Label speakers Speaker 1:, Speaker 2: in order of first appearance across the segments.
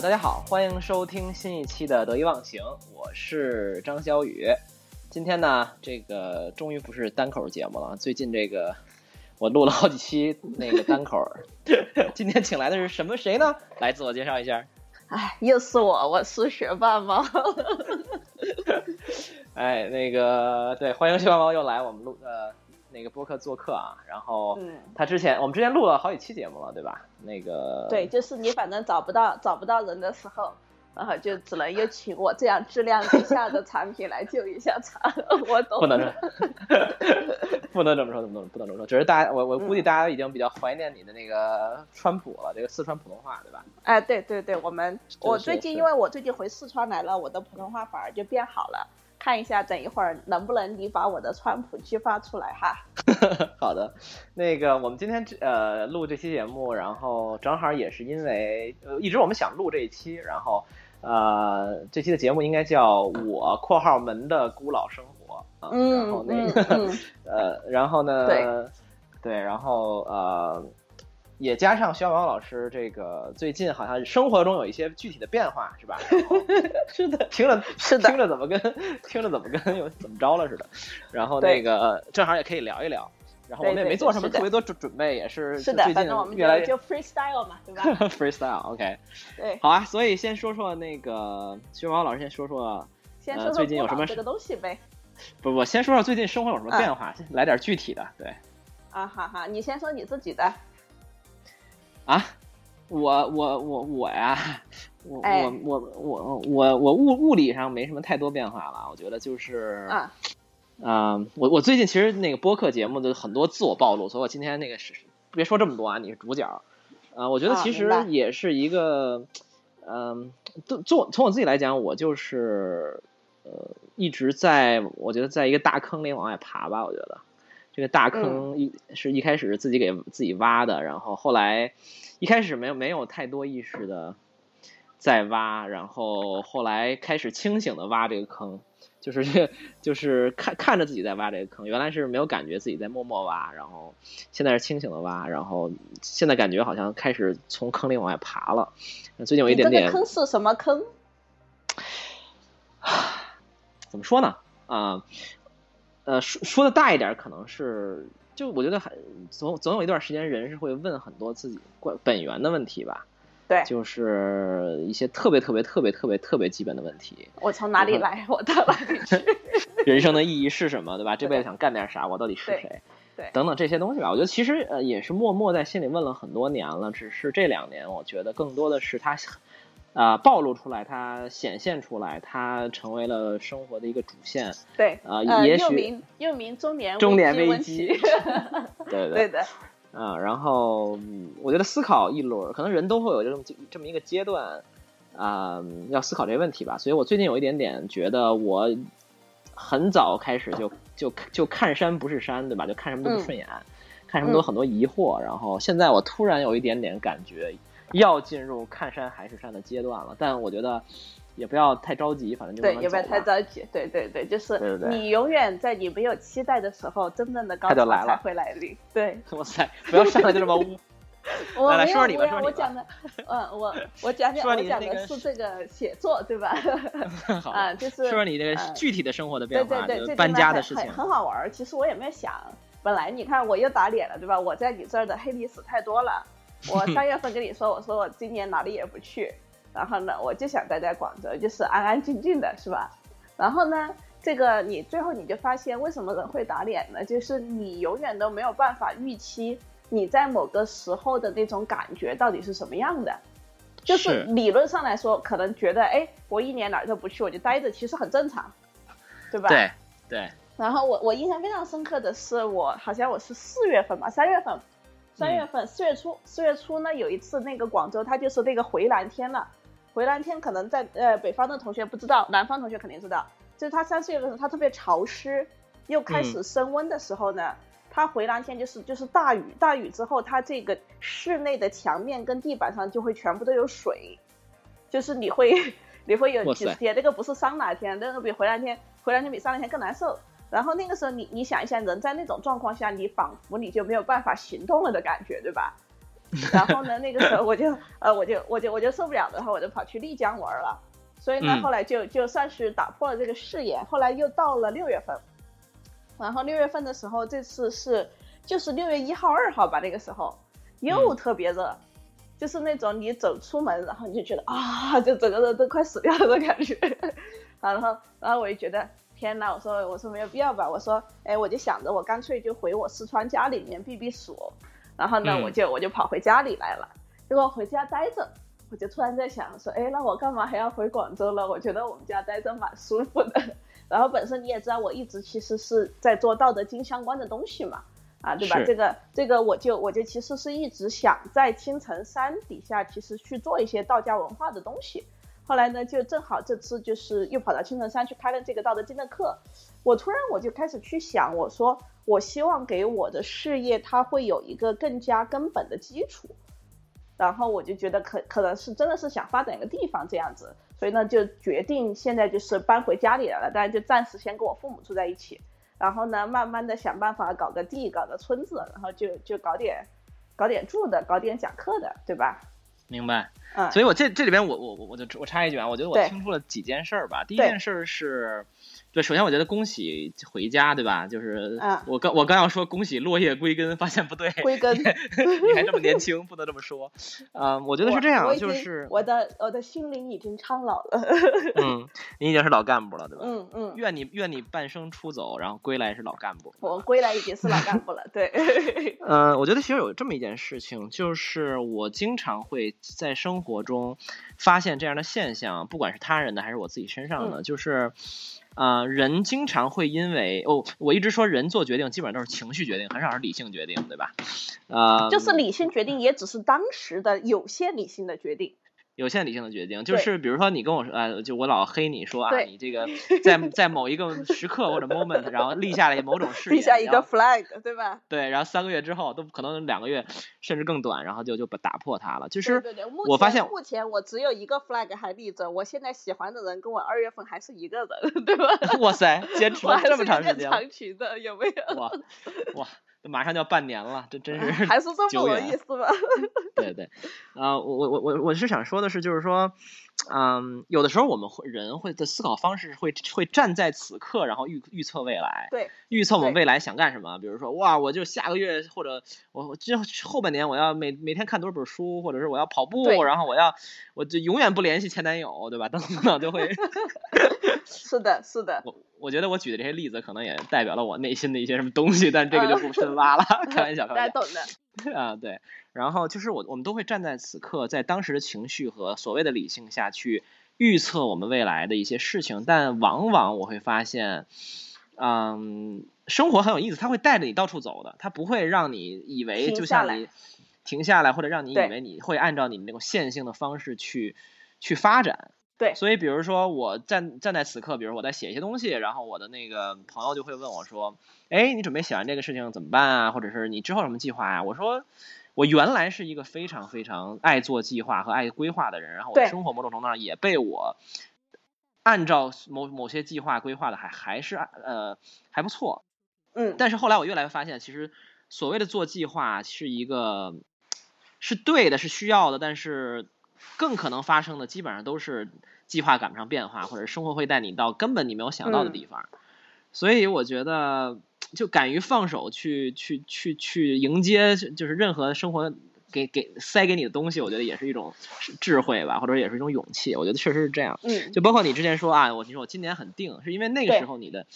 Speaker 1: 啊，大家好，欢迎收听新一期的得意忘形，我是张小雨。今天呢，这个终于不是单口节目了，最近这个我录了好几期那个单口，今天请来的是什么谁呢？来自我介绍一下。
Speaker 2: 哎，又是我，我是学霸猫。
Speaker 1: 哎，那个对，欢迎学霸猫又来我们录呃那个播客做客啊。然后他之前我们之前录了好几期节目了，对吧？那个
Speaker 2: 对，就是你反正找不到找不到人的时候。然后就只能又请我这样质量低下的产品来救一下场，我懂。
Speaker 1: 不能这，不能这么说，不能不能这么说。只是大家，我我估计大家已经比较怀念你的那个川普了，这个四川普通话，对吧？
Speaker 2: 哎，对对对，我们我最近因为我最近回四川来了，我的普通话反而就变好了。看一下，等一会儿能不能你把我的川普激发出来哈？
Speaker 1: 好的，那个我们今天呃录这期节目，然后正好也是因为呃一直我们想录这一期，然后呃这期的节目应该叫我（括号门的孤老生活）啊，然后那个 呃然后呢对对，然后呃。也加上徐小毛老师，这个最近好像生活中有一些具体的变化，是吧？
Speaker 2: 是的，
Speaker 1: 听着
Speaker 2: 是的，
Speaker 1: 听着怎么跟听着怎么跟又怎么着了似的。然后那个正好也可以聊一聊。然后我们也没做什么特别多准准备，也是
Speaker 2: 是的，
Speaker 1: 反
Speaker 2: 正我们
Speaker 1: 越来
Speaker 2: 就 freestyle 嘛，对吧？
Speaker 1: freestyle，OK。
Speaker 2: 对，
Speaker 1: 好啊。所以先说说那个徐小毛老师，先说
Speaker 2: 说，先说说
Speaker 1: 最近有什么
Speaker 2: 这个东西呗。
Speaker 1: 不不，先说说最近生活有什么变化，先来点具体的。对。
Speaker 2: 啊，好好，你先说你自己的。
Speaker 1: 啊，我我我我呀，我我我我我我物物理上没什么太多变化了，我觉得就是，啊，啊我我最近其实那个播客节目的很多自我暴露，所以我今天那个是别说这么多啊，你是主角，啊，我觉得其实也是一个，嗯，都从从我自己来讲，我就是呃一直在我觉得在一个大坑里往外爬吧，我觉得。这个大坑一是一开始是自己给自己挖的，然后后来一开始没有没有太多意识的在挖，然后后来开始清醒的挖这个坑，就是 就是看看着自己在挖这个坑，原来是没有感觉自己在默默挖，然后现在是清醒的挖，然后现在感觉好像开始从坑里往外爬了。最近有一点点。
Speaker 2: 坑是什么坑？
Speaker 1: 怎么说呢？啊。呃，说说的大一点，可能是就我觉得很总总有一段时间，人是会问很多自己关本源的问题吧。
Speaker 2: 对，
Speaker 1: 就是一些特别特别特别特别特别基本的问题。
Speaker 2: 我从哪里来？我到哪里去？
Speaker 1: 人生的意义是什么？对吧？这辈子想干点啥？我到底是谁？
Speaker 2: 对，
Speaker 1: 等等这些东西吧。我觉得其实呃也是默默在心里问了很多年了，只是这两年我觉得更多的是他。啊，暴露出来，它显现出来，它成为了生活的一个主线。
Speaker 2: 对，
Speaker 1: 啊，也许
Speaker 2: 又名又名中年
Speaker 1: 中年
Speaker 2: 危
Speaker 1: 机。对
Speaker 2: 对的。
Speaker 1: 啊，然后我觉得思考一轮，可能人都会有这么这么一个阶段啊，要思考这个问题吧。所以我最近有一点点觉得，我很早开始就就就看山不是山，对吧？就看什么都不顺眼，看什么都很多疑惑。然后现在我突然有一点点感觉。要进入看山还是山的阶段了，但我觉得也不要太着急，反正就
Speaker 2: 对，也不要太着急。对对对，就是你永远在你没有期待的时候，真正的高潮才会来临。对，
Speaker 1: 哇塞，不要上来就这么污。
Speaker 2: 我
Speaker 1: 来说说你吧，
Speaker 2: 我讲的，嗯，我我讲讲，我讲的是这个写作，对吧？
Speaker 1: 好
Speaker 2: 啊，就是说
Speaker 1: 说你这个具体的生活的变
Speaker 2: 化，对对对，
Speaker 1: 搬家的事情，
Speaker 2: 很好玩。其实我也没有想，本来你看我又打脸了，对吧？我在你这儿的黑历史太多了。我 三月份跟你说，我说我今年哪里也不去，然后呢，我就想待在广州，就是安安静静的，是吧？然后呢，这个你最后你就发现，为什么人会打脸呢？就是你永远都没有办法预期你在某个时候的那种感觉到底是什么样的。就是理论上来说，可能觉得，哎，我一年哪儿都不去，我就待着，其实很正常，对吧？
Speaker 1: 对对。
Speaker 2: 然后我我印象非常深刻的是，我好像我是四月份吧，三月份。三月份，四月初，四月初呢，有一次那个广州，它就是那个回南天了。回南天可能在呃北方的同学不知道，南方同学肯定知道。就是它三四月份它特别潮湿，又开始升温的时候呢，它回南天就是就是大雨，大雨之后，它这个室内的墙面跟地板上就会全部都有水，就是你会 你会有几十天，那个不是桑拿天，那个比回南天回南天比桑拿天更难受。然后那个时候，你你想一下，人在那种状况下，你仿佛你就没有办法行动了的感觉，对吧？然后呢，那个时候我就 呃，我就我就我就受不了了，然后我就跑去丽江玩了。所以呢，后来就就算是打破了这个誓言。后来又到了六月份，然后六月份的时候，这次是就是六月一号、二号吧，那个时候又特别热，就是那种你走出门，然后你就觉得啊，就整个人都快死掉了的感觉。然后，然后我就觉得天呐，我说我说没有必要吧，我说哎，我就想着我干脆就回我四川家里面避避暑。然后呢，我就我就跑回家里来了，结果回家待着。我就突然在想说，哎，那我干嘛还要回广州了？我觉得我们家待着蛮舒服的。然后本身你也知道，我一直其实是在做道德经相关的东西嘛，啊，对吧？这个这个，我就我就其实是一直想在青城山底下，其实去做一些道家文化的东西。后来呢，就正好这次就是又跑到青城山去开了这个道德经的课。我突然我就开始去想，我说我希望给我的事业，它会有一个更加根本的基础。然后我就觉得可可能是真的是想发展一个地方这样子，所以呢就决定现在就是搬回家里来了，大家就暂时先跟我父母住在一起，然后呢慢慢的想办法搞个地，搞个村子，然后就就搞点搞点住的，搞点讲课的，对吧？
Speaker 1: 明白。嗯。所以我这这里边我我我我就我插一句啊，我觉得我听出了几件事儿吧。第一件事是。对，首先我觉得恭喜回家，对吧？就是我刚我刚要说恭喜落叶归根，发现不对，
Speaker 2: 归根，
Speaker 1: 你还这么年轻，不能这么说。嗯，我觉得是这样，就是
Speaker 2: 我的我的心灵已经苍老了。
Speaker 1: 嗯，你已经是老干部了，对吧？
Speaker 2: 嗯嗯。
Speaker 1: 愿你愿你半生出走，然后归来是老干部。
Speaker 2: 我归来已经是老干部了，对。
Speaker 1: 嗯，我觉得其实有这么一件事情，就是我经常会在生活中发现这样的现象，不管是他人的还是我自己身上的，就是。啊，人经常会因为哦，我一直说人做决定基本上都是情绪决定，很少是理性决定，对吧？啊，
Speaker 2: 就是理性决定也只是当时的有限理性的决定。
Speaker 1: 有限理性的决定，就是比如说你跟我说，呃，就我老黑你说啊，你这个在 在某一个时刻或者 moment，然后立下了某种誓言，
Speaker 2: 立下一个 flag，对吧？
Speaker 1: 对，然后三个月之后都可能两个月甚至更短，然后就就把打破它了。就
Speaker 2: 是
Speaker 1: 我发现
Speaker 2: 目前我只有一个 flag 还立着，我现在喜欢的人跟我二月份还是一个人，对吧？
Speaker 1: 哇塞，坚持了这么长时间，
Speaker 2: 长裙的有没有？
Speaker 1: 哇哇。马上就要半年了，这真是
Speaker 2: 还是这么有意思吧？
Speaker 1: 对对，啊，我我我我我是想说的是，就是说。嗯，有的时候我们会人会的思考方式会会站在此刻，然后预预测未来，
Speaker 2: 对，
Speaker 1: 预测我们未来想干什么。比如说，哇，我就下个月或者我我这后半年我要每每天看多少本书，或者是我要跑步，然后我要我就永远不联系前男友，对吧？等 等等，就会。
Speaker 2: 是的，是的。
Speaker 1: 我我觉得我举的这些例子可能也代表了我内心的一些什么东西，但这个就不深挖了，开玩笑，开玩笑。
Speaker 2: 大家懂的。
Speaker 1: 啊，对。然后就是我，我们都会站在此刻，在当时的情绪和所谓的理性下去预测我们未来的一些事情，但往往我会发现，嗯，生活很有意思，它会带着你到处走的，它不会让你以为就像你停下来，或者让你以为你会按照你那种线性的方式去去发展。
Speaker 2: 对。
Speaker 1: 所以，比如说我站站在此刻，比如我在写一些东西，然后我的那个朋友就会问我说：“哎，你准备写完这个事情怎么办啊？或者是你之后什么计划呀？”我说。我原来是一个非常非常爱做计划和爱规划的人，然后我的生活某种程度上也被我按照某某些计划规划的还还是呃还不错，
Speaker 2: 嗯，
Speaker 1: 但是后来我越来越发现，其实所谓的做计划是一个是对的，是需要的，但是更可能发生的基本上都是计划赶不上变化，或者生活会带你到根本你没有想到的地方，所以我觉得。就敢于放手去去去去迎接，就是任何生活给给塞给你的东西，我觉得也是一种智慧吧，或者也是一种勇气。我觉得确实是这样。
Speaker 2: 嗯。
Speaker 1: 就包括你之前说啊，我你说我今年很定，是因为那个时候你的，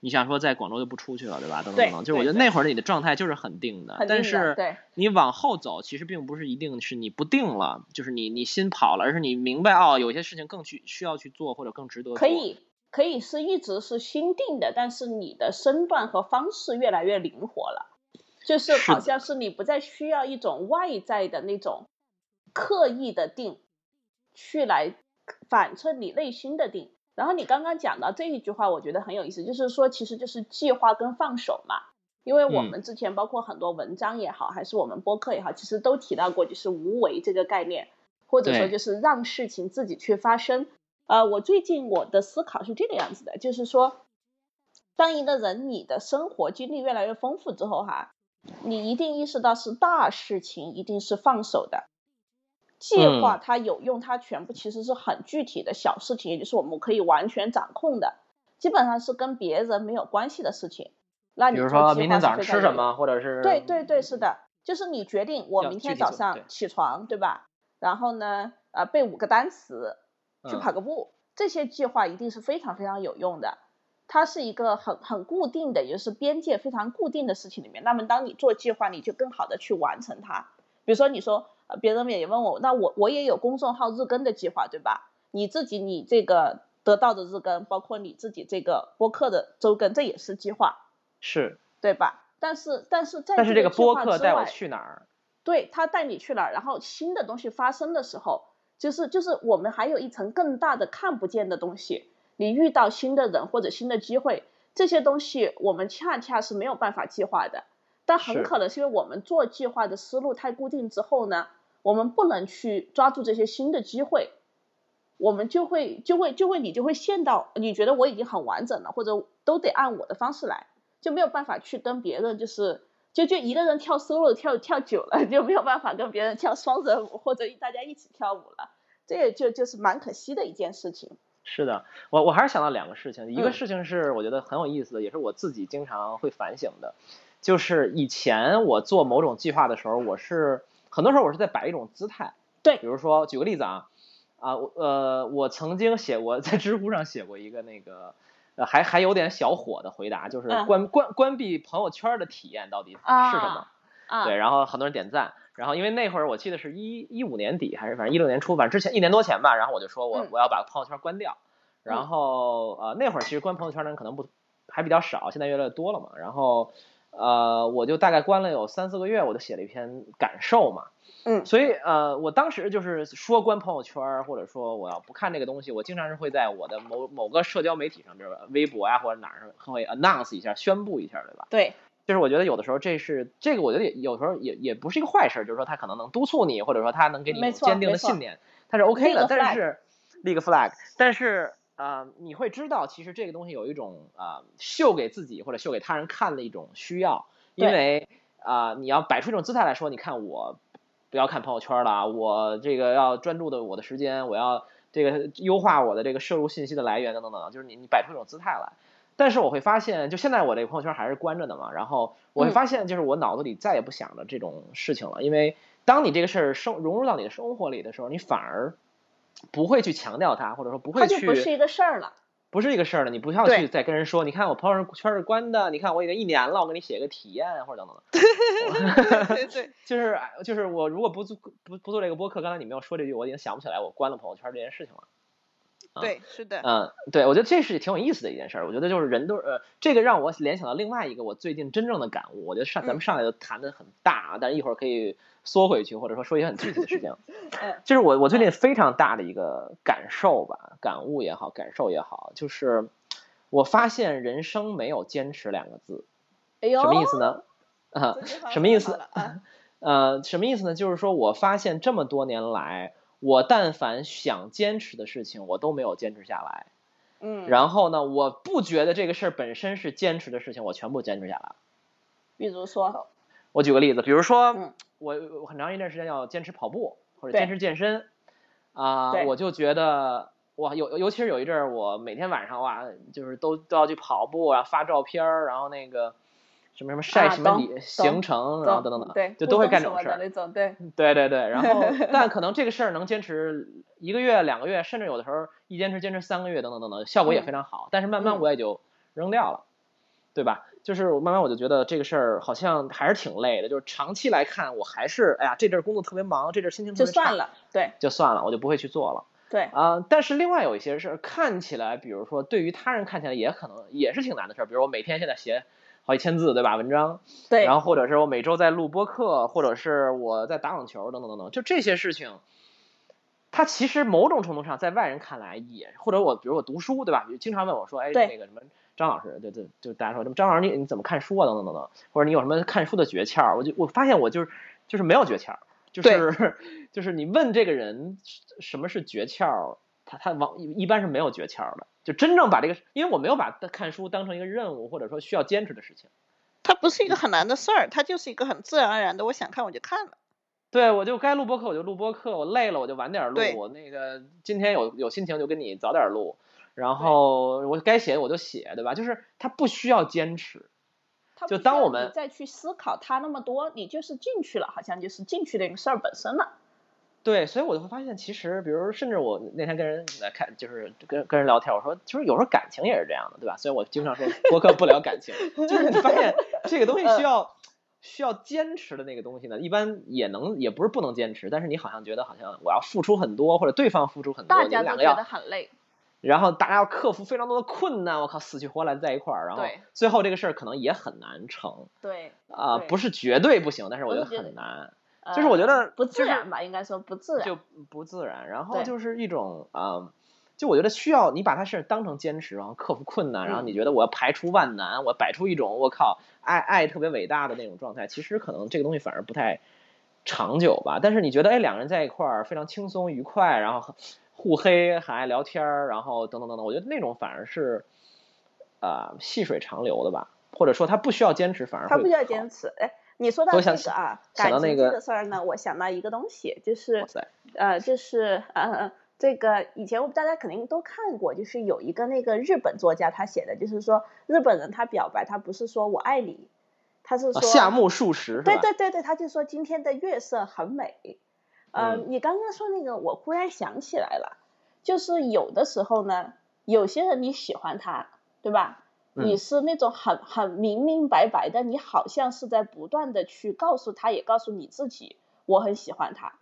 Speaker 1: 你想说在广州就不出去了，对吧？等等等等。就是我觉得那会儿你的状态就是很定的。但是你往后走，其实并不是一定是你不定了，就是你你心跑了，而是你明白哦，有些事情更去需要去做，或者更值得。
Speaker 2: 可以。可以是一直是心定的，但是你的身段和方式越来越灵活了，就是好像是你不再需要一种外在的那种刻意的定，去来反衬你内心的定。然后你刚刚讲到这一句话，我觉得很有意思，就是说其实就是计划跟放手嘛。因为我们之前包括很多文章也好，还是我们播客也好，其实都提到过就是无为这个概念，或者说就是让事情自己去发生。呃，我最近我的思考是这个样子的，就是说，当一个人你的生活经历越来越丰富之后，哈，你一定意识到是大事情，一定是放手的。计划它有用，它全部其实是很具体的小事情，也就是我们可以完全掌控的，基本上是跟别人没有关系的事情。那
Speaker 1: 比如说明天早上吃什么，或者是
Speaker 2: 对对对，是的，就是你决定我明天早上起床，对吧？然后呢，呃，背五个单词，去跑个步，这些计划一定是非常非常有用的。它是一个很很固定的，也就是边界非常固定的事情里面。那么当你做计划，你就更好的去完成它。比如说你说，呃，别人也问我，那我我也有公众号日更的计划，对吧？你自己你这个得到的日更，包括你自己这个播客的周更，这也是计划，
Speaker 1: 是
Speaker 2: 对吧？但是但是在
Speaker 1: 但是这个播客带我去哪儿？
Speaker 2: 对他带你去哪儿？然后新的东西发生的时候，就是就是我们还有一层更大的看不见的东西。你遇到新的人或者新的机会，这些东西我们恰恰是没有办法计划的。但很可能是因为我们做计划的思路太固定之后呢，我们不能去抓住这些新的机会，我们就会就会就会你就会陷到你觉得我已经很完整了，或者都得按我的方式来，就没有办法去跟别人就是就就一个人跳 solo 跳跳久了就没有办法跟别人跳双人舞或者大家一起跳舞了，这也就就是蛮可惜的一件事情。
Speaker 1: 是的，我我还是想到两个事情，一个事情是我觉得很有意思的，也是我自己经常会反省的，就是以前我做某种计划的时候，我是很多时候我是在摆一种姿态，
Speaker 2: 对，
Speaker 1: 比如说举个例子啊，啊，呃，我曾经写过在知乎上写过一个那个，呃，还还有点小火的回答，就是关关关闭朋友圈的体验到底是什么？
Speaker 2: 啊，
Speaker 1: 对，然后很多人点赞。然后因为那会儿我记得是一一五年底还是反正一六年初，反正之前一年多前吧。然后我就说我我要把朋友圈关掉。然后呃那会儿其实关朋友圈的人可能不还比较少，现在越来越多了嘛。然后呃我就大概关了有三四个月，我就写了一篇感受嘛。
Speaker 2: 嗯。
Speaker 1: 所以呃我当时就是说关朋友圈，或者说我要不看这个东西，我经常是会在我的某某个社交媒体上，比如微博呀或者哪儿会 announce 一下，宣布一下，对吧？
Speaker 2: 对。
Speaker 1: 就是我觉得有的时候这是这个，我觉得也有时候也也不是一个坏事，就是说他可能能督促你，或者说他能给你坚定的信念，他是 OK 的。但是立个 flag，但是呃，你会知道其实这个东西有一种啊秀给自己或者秀给他人看的一种需要，因为啊你要摆出一种姿态来说，你看我不要看朋友圈了，我这个要专注的我的时间，我要这个优化我的这个摄入信息的来源等等等，就是你你摆出一种姿态来。但是我会发现，就现在我这个朋友圈还是关着的嘛。然后我会发现，就是我脑子里再也不想着这种事情了。因为当你这个事儿生融入到你的生活里的时候，你反而不会去强调它，或者说不会去。
Speaker 2: 它就不是一个事儿了。
Speaker 1: 不是一个事儿了，你不需要去再跟人说，你看我朋友圈是关的，你看我已经一年了，我给你写个体验或者等等
Speaker 2: 的。对对对。
Speaker 1: 就是就是我如果不做不不做这个播客，刚才你没有说这句，我已经想不起来我关了朋友圈这件事情了。
Speaker 2: 对，是的，
Speaker 1: 嗯，对，我觉得这是挺有意思的一件事儿。我觉得就是人都呃，这个让我联想到另外一个我最近真正的感悟。我觉得上咱们上来就谈的很大，但是一会儿可以缩回去，或者说说一些很具体的事情。就是我我最近非常大的一个感受吧，感悟也好，感受也好，就是我发现人生没有坚持两个字。
Speaker 2: 哎呦，
Speaker 1: 什么意思呢？啊，什么意思？啊呃，什么意思呢？就是说我发现这么多年来。我但凡想坚持的事情，我都没有坚持下来。
Speaker 2: 嗯，
Speaker 1: 然后呢，我不觉得这个事儿本身是坚持的事情，我全部坚持下来。
Speaker 2: 比如说，
Speaker 1: 我举个例子，比如说，我很长一段时间要坚持跑步或者坚持健身，啊，我就觉得哇，尤尤其是有一阵儿，我每天晚上哇，就是都都要去跑步，然后发照片儿，然后那个。什么什么晒什么旅行程，然后等等等，
Speaker 2: 对，
Speaker 1: 就都会干这种事
Speaker 2: 儿。对，
Speaker 1: 对对对。然后，但可能这个事儿能坚持一个月、两个月，甚至有的时候一坚持坚持三个月，等等等等，效果也非常好。但是慢慢我也就扔掉了，对吧？就是慢慢我就觉得这个事儿好像还是挺累的。就是长期来看，我还是哎呀，这阵儿工作特别忙，这阵儿心情特别，
Speaker 2: 就算了，对，
Speaker 1: 就算了，我就不会去做了。
Speaker 2: 对
Speaker 1: 啊，但是另外有一些事儿看起来，比如说对于他人看起来也可能也是挺难的事儿，比如我每天现在写。好几千字对吧？文章，
Speaker 2: 对，
Speaker 1: 然后或者是我每周在录播课，或者是我在打网球等等等等，就这些事情，它其实某种程度上在外人看来也，或者我比如我读书对吧？经常问我说，哎，那个什么张老师，对对就大家说，张老师你你怎么看书啊？等等等等，或者你有什么看书的诀窍？我就我发现我就是就是没有诀窍，就是 就是你问这个人什么是诀窍，他他往一般是没有诀窍的。就真正把这个，因为我没有把看书当成一个任务，或者说需要坚持的事情，
Speaker 2: 它不是一个很难的事儿，它就是一个很自然而然的，我想看我就看了。
Speaker 1: 对，我就该录播课我就录播课，我累了我就晚点录。我那个今天有有心情就跟你早点录，然后我该写我就写，对吧？就是它不需要坚持。就当我们
Speaker 2: 再去思考它那么多，你就是进去了，好像就是进去那个事儿本身了。
Speaker 1: 对，所以我就会发现，其实，比如，甚至我那天跟人来看，就是跟跟人聊天，我说，其实有时候感情也是这样的，对吧？所以我经常说，播客不聊感情，就是你发现 这个东西需要需要坚持的那个东西呢，一般也能，也不是不能坚持，但是你好像觉得好像我要付出很多，或者对方付出很多，
Speaker 2: 大家都觉得很累。
Speaker 1: 然后大家要克服非常多的困难，我靠，死去活来在一块儿，然后最后这个事儿可能也很难成。
Speaker 2: 对。
Speaker 1: 啊，不是绝对不行，但是我觉得很难。就是我觉得
Speaker 2: 不自然吧，应该说不自然，
Speaker 1: 就不自然。然后就是一种啊，就我觉得需要你把它是当成坚持，然后克服困难，然后你觉得我要排除万难，我摆出一种我靠爱爱特别伟大的那种状态。其实可能这个东西反而不太长久吧。但是你觉得哎，两个人在一块儿非常轻松愉快，然后互黑，很爱聊天儿，然后等等等等，我觉得那种反而是啊细水长流的吧。或者说他不需要坚持，反而
Speaker 2: 他不需要坚持，哎。你说到这个啊，感情这个事儿呢，我想到一个东西，就是呃，就是呃，这个以前我们大家肯定都看过，就是有一个那个日本作家他写的，就是说日本人他表白他不是说我爱你，他是说
Speaker 1: 夏目漱石，
Speaker 2: 对对对对，他就说今天的月色很美。嗯，你刚刚说那个，我忽然想起来了，就是有的时候呢，有些人你喜欢他，对吧？你是那种很很明明白白的，你好像是在不断的去告诉他，也告诉你自己，我很喜欢他。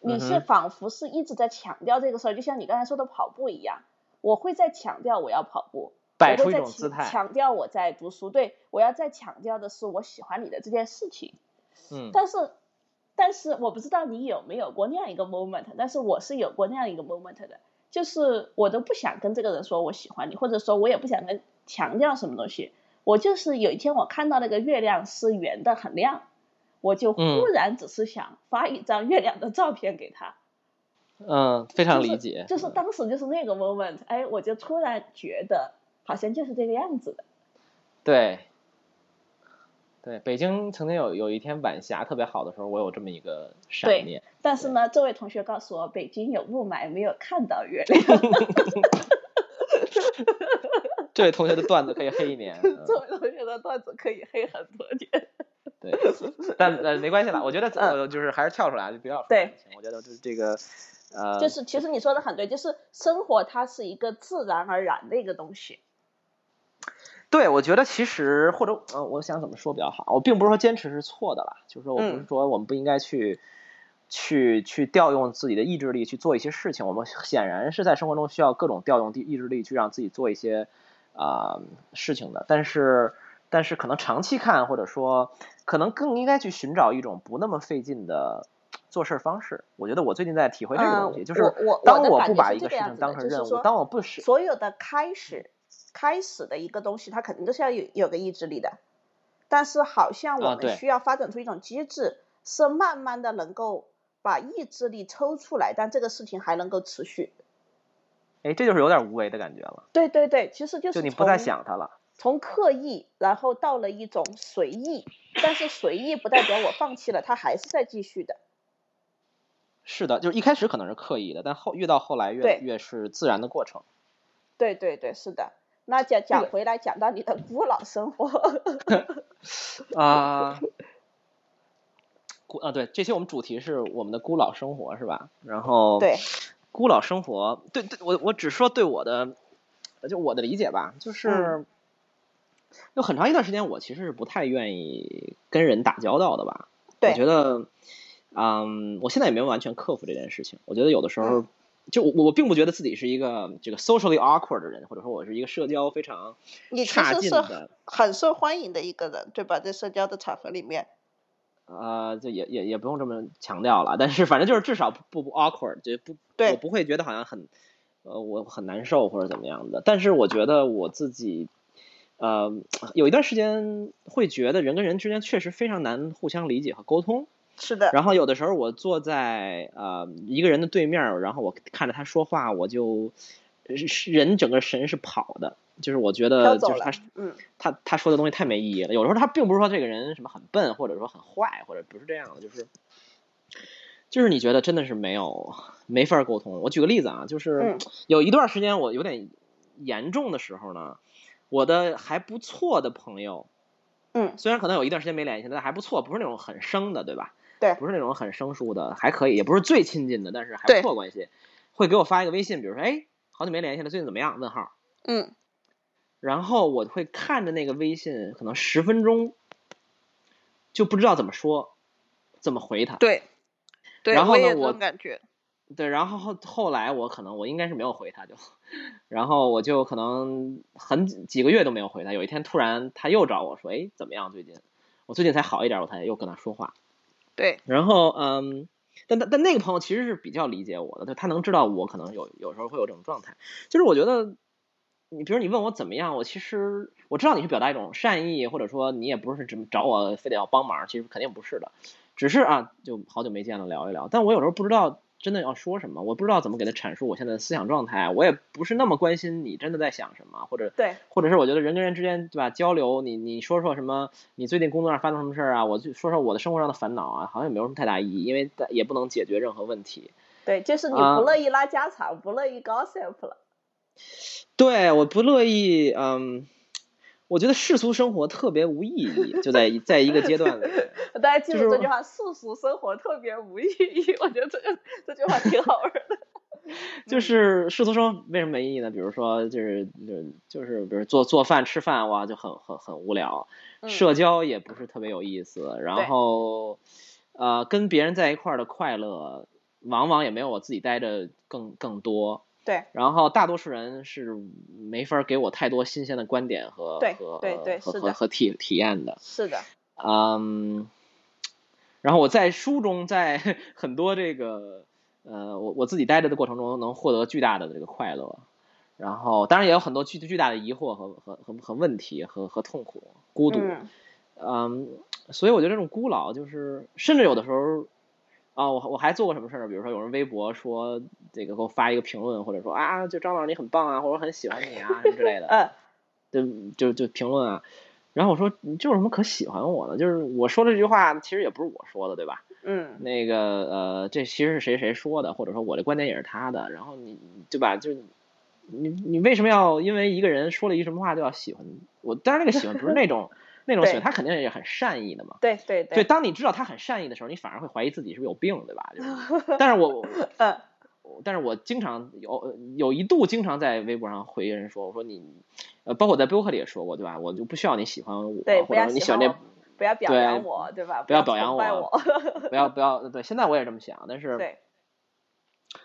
Speaker 2: 你是仿佛是一直在强调这个事儿，就像你刚才说的跑步一样，我会在强调我要跑步，
Speaker 1: 摆出一种姿态，
Speaker 2: 强调我在读书。对，我要再强调的是我喜欢你的这件事情。
Speaker 1: 嗯。
Speaker 2: 但是，但是我不知道你有没有过那样一个 moment，但是我是有过那样一个 moment 的，就是我都不想跟这个人说我喜欢你，或者说我也不想跟。强调什么东西？我就是有一天我看到那个月亮是圆的，很亮，我就忽然只是想发一张月亮的照片给他。
Speaker 1: 嗯，非常理解。
Speaker 2: 就是当时就是那个 moment，哎，我就突然觉得好像就是这个样子的。
Speaker 1: 对，对，北京曾经有有一天晚霞特别好的时候，我有这么一个闪念。
Speaker 2: 但是呢，这位同学告诉我，北京有雾霾，没有看到月亮。
Speaker 1: 这位同学的段子可以黑一年。
Speaker 2: 这位同学的段子可以黑很多年。
Speaker 1: 对，但呃没关系了，我觉得呃就是还是跳出来就不要。
Speaker 2: 对，
Speaker 1: 我觉得就是这个呃。
Speaker 2: 就是其实你说的很对，就是生活它是一个自然而然的一个东西。
Speaker 1: 对，我觉得其实或者呃，我想怎么说比较好？我并不是说坚持是错的啦，就是说我不是说我们不应该去。去去调用自己的意志力去做一些事情，我们显然是在生活中需要各种调用意志力去让自己做一些啊事情的。但是但是可能长期看，或者说可能更应该去寻找一种不那么费劲的做事方式。我觉得我最近在体会这个东西，就是我当我不把一个事情当成任务，当我不使
Speaker 2: 所有的开始开始的一个东西，它肯定都是要有有个意志力的。但是好像我们需要发展出一种机制，是慢慢的能够。把意志力抽出来，但这个事情还能够持续。
Speaker 1: 哎，这就是有点无为的感觉了。
Speaker 2: 对对对，其实就
Speaker 1: 是你不再想它了。
Speaker 2: 从刻意，然后到了一种随意，但是随意不代表我放弃了，它还是在继续的。
Speaker 1: 是的，就是一开始可能是刻意的，但后越到后来越越是自然的过程。
Speaker 2: 对对对，是的。那讲讲回来，讲到你的孤老生活。
Speaker 1: 啊。啊，对，这些我们主题是我们的孤老生活，是吧？然后，
Speaker 2: 对，
Speaker 1: 孤老生活，对对，我我只说对我的，就我的理解吧，就是有很长一段时间，我其实是不太愿意跟人打交道的吧。
Speaker 2: 对，
Speaker 1: 我觉得，嗯，我现在也没有完全克服这件事情。我觉得有的时候，就我我并不觉得自己是一个这个 socially awkward 的人，或者说我是一个社交非常差劲的，
Speaker 2: 很受欢迎的一个人，对吧？在社交的场合里面。
Speaker 1: 呃，就也也也不用这么强调了，但是反正就是至少不不 awkward，就不我不会觉得好像很呃我很难受或者怎么样的。但是我觉得我自己呃有一段时间会觉得人跟人之间确实非常难互相理解和沟通。
Speaker 2: 是的。
Speaker 1: 然后有的时候我坐在呃一个人的对面，然后我看着他说话，我就人整个神是跑的，就是我觉得就是他，
Speaker 2: 嗯，
Speaker 1: 他他说的东西太没意义了。有时候他并不是说这个人什么很笨，或者说很坏，或者不是这样的，就是就是你觉得真的是没有没法沟通。我举个例子啊，就是有一段时间我有点严重的时候呢，我的还不错的朋友，
Speaker 2: 嗯，
Speaker 1: 虽然可能有一段时间没联系，但还不错，不是那种很生的，对吧？
Speaker 2: 对，
Speaker 1: 不是那种很生疏的，还可以，也不是最亲近的，但是还不错关系，会给我发一个微信，比如说，哎，好久没联系了，最近怎么样？问号。
Speaker 2: 嗯。
Speaker 1: 然后我会看着那个微信，可能十分钟，就不知道怎么说，怎么回他。
Speaker 2: 对，对，
Speaker 1: 然后呢，
Speaker 2: 我感觉，
Speaker 1: 对，然后后后来我可能我应该是没有回他，就，然后我就可能很几个月都没有回他。有一天突然他又找我说，哎，怎么样？最近？我最近才好一点，我才又跟他说话。
Speaker 2: 对。
Speaker 1: 然后嗯，但但但那个朋友其实是比较理解我的，就他能知道我可能有有时候会有这种状态，就是我觉得。你比如你问我怎么样，我其实我知道你是表达一种善意，或者说你也不是只找我非得要帮忙，其实肯定不是的，只是啊，就好久没见了聊一聊。但我有时候不知道真的要说什么，我不知道怎么给他阐述我现在的思想状态，我也不是那么关心你真的在想什么，或者
Speaker 2: 对，
Speaker 1: 或者是我觉得人跟人之间对吧交流，你你说说什么，你最近工作上发生什么事儿啊，我就说说我的生活上的烦恼啊，好像也没有什么太大意义，因为也不能解决任何问题。
Speaker 2: 对，就是你不乐意拉家常，不乐意 gossip 了。
Speaker 1: 对，我不乐意，嗯，我觉得世俗生活特别无意义，就在在一个阶段里。
Speaker 2: 大家记住这句话：世俗生活特别无意义。我觉得这个这句话挺好玩的。
Speaker 1: 就是世俗生活为什么没意义呢？比如说，就是就就是比如做做饭吃饭哇，就很很很无聊。社交也不是特别有意思。然后，呃，跟别人在一块儿的快乐，往往也没有我自己待着更更多。
Speaker 2: 对，
Speaker 1: 然后大多数人是没法给我太多新鲜的观点和
Speaker 2: 和和
Speaker 1: 和和体体验的。
Speaker 2: 是的。
Speaker 1: 嗯，然后我在书中，在 很多这个呃，我我自己待着的过程中，能获得巨大的这个快乐。然后，当然也有很多巨巨大的疑惑和和和和问题和和痛苦、孤独。嗯，所以我觉得这种孤老，就是甚至有的时候。啊，我我还做过什么事儿呢？比如说有人微博说这个给我发一个评论，或者说啊，就张老师你很棒啊，或者很喜欢你啊什么之类的，
Speaker 2: 嗯，
Speaker 1: 就就就评论啊。然后我说你这有什么可喜欢我的？就是我说这句话其实也不是我说的，对吧？
Speaker 2: 嗯。
Speaker 1: 那个呃，这其实是谁谁说的，或者说我的观点也是他的。然后你对吧？就你你为什么要因为一个人说了一什么话就要喜欢我？当然那个喜欢不是那种。那种喜欢他肯定也很善意的嘛。
Speaker 2: 对对对。
Speaker 1: 对，当你知道他很善意的时候，你反而会怀疑自己是不是有病，对吧？但是我，
Speaker 2: 嗯，
Speaker 1: 但是我经常有有一度经常在微博上回人说，我说你，呃，包括我在播客里也说过，对吧？我就不需要你喜欢我，
Speaker 2: 对，
Speaker 1: 或者你喜欢这，
Speaker 2: 不要表扬我，对吧？
Speaker 1: 不要表扬
Speaker 2: 我，
Speaker 1: 不要不要，对，现在我也这么想，但是。
Speaker 2: 对。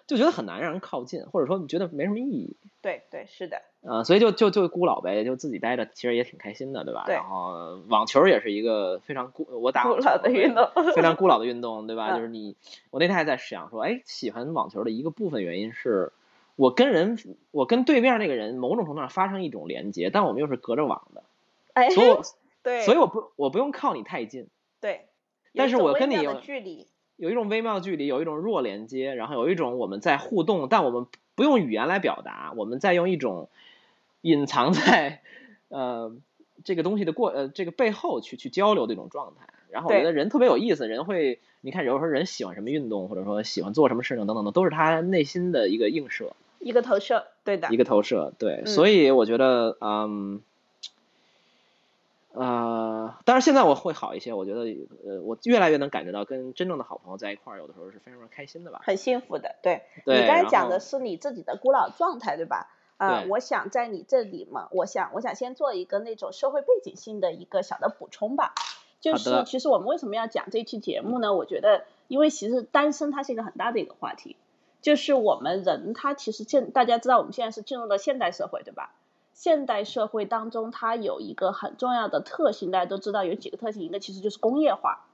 Speaker 1: 就觉得很难让人靠近，或者说你觉得没什么意义。
Speaker 2: 对对，是的。
Speaker 1: 呃，所以就就就孤老呗，就自己待着，其实也挺开心的，对吧？
Speaker 2: 对。
Speaker 1: 然后网球也是一个非常孤，我打
Speaker 2: 古老的运动，
Speaker 1: 非常孤老的运动，对吧？就是你，我那天还在想说，哎，喜欢网球的一个部分原因是，我跟人，我跟对面那个人某种程度上发生一种连接，但我们又是隔着网的。
Speaker 2: 哎。
Speaker 1: 所以，
Speaker 2: 对。
Speaker 1: 所以我不，我不用靠你太近。
Speaker 2: 对。
Speaker 1: 但是我跟你有
Speaker 2: 距离。
Speaker 1: 有一种微妙距离，有一种弱连接，然后有一种我们在互动，但我们不用语言来表达，我们在用一种隐藏在呃这个东西的过呃这个背后去去交流的一种状态。然后我觉得人特别有意思，人会你看有时候人喜欢什么运动，或者说喜欢做什么事情等等的，都是他内心的一个映射，
Speaker 2: 一个投射，对的，
Speaker 1: 一个投射，对。所以我觉得嗯。呃，当然现在我会好一些，我觉得呃，我越来越能感觉到跟真正的好朋友在一块儿，有的时候是非常开心的吧。
Speaker 2: 很幸福的，对。
Speaker 1: 对。
Speaker 2: 你刚才讲的是你自己的孤老状态，对吧？啊，我想在你这里嘛，我想我想先做一个那种社会背景性的一个小的补充吧。就是其实我们为什么要讲这期节目呢？我觉得，因为其实单身它是一个很大的一个话题，就是我们人他其实现大家知道我们现在是进入了现代社会，对吧？现代社会当中，它有一个很重要的特性，大家都知道有几个特性，一个其实就是工业化，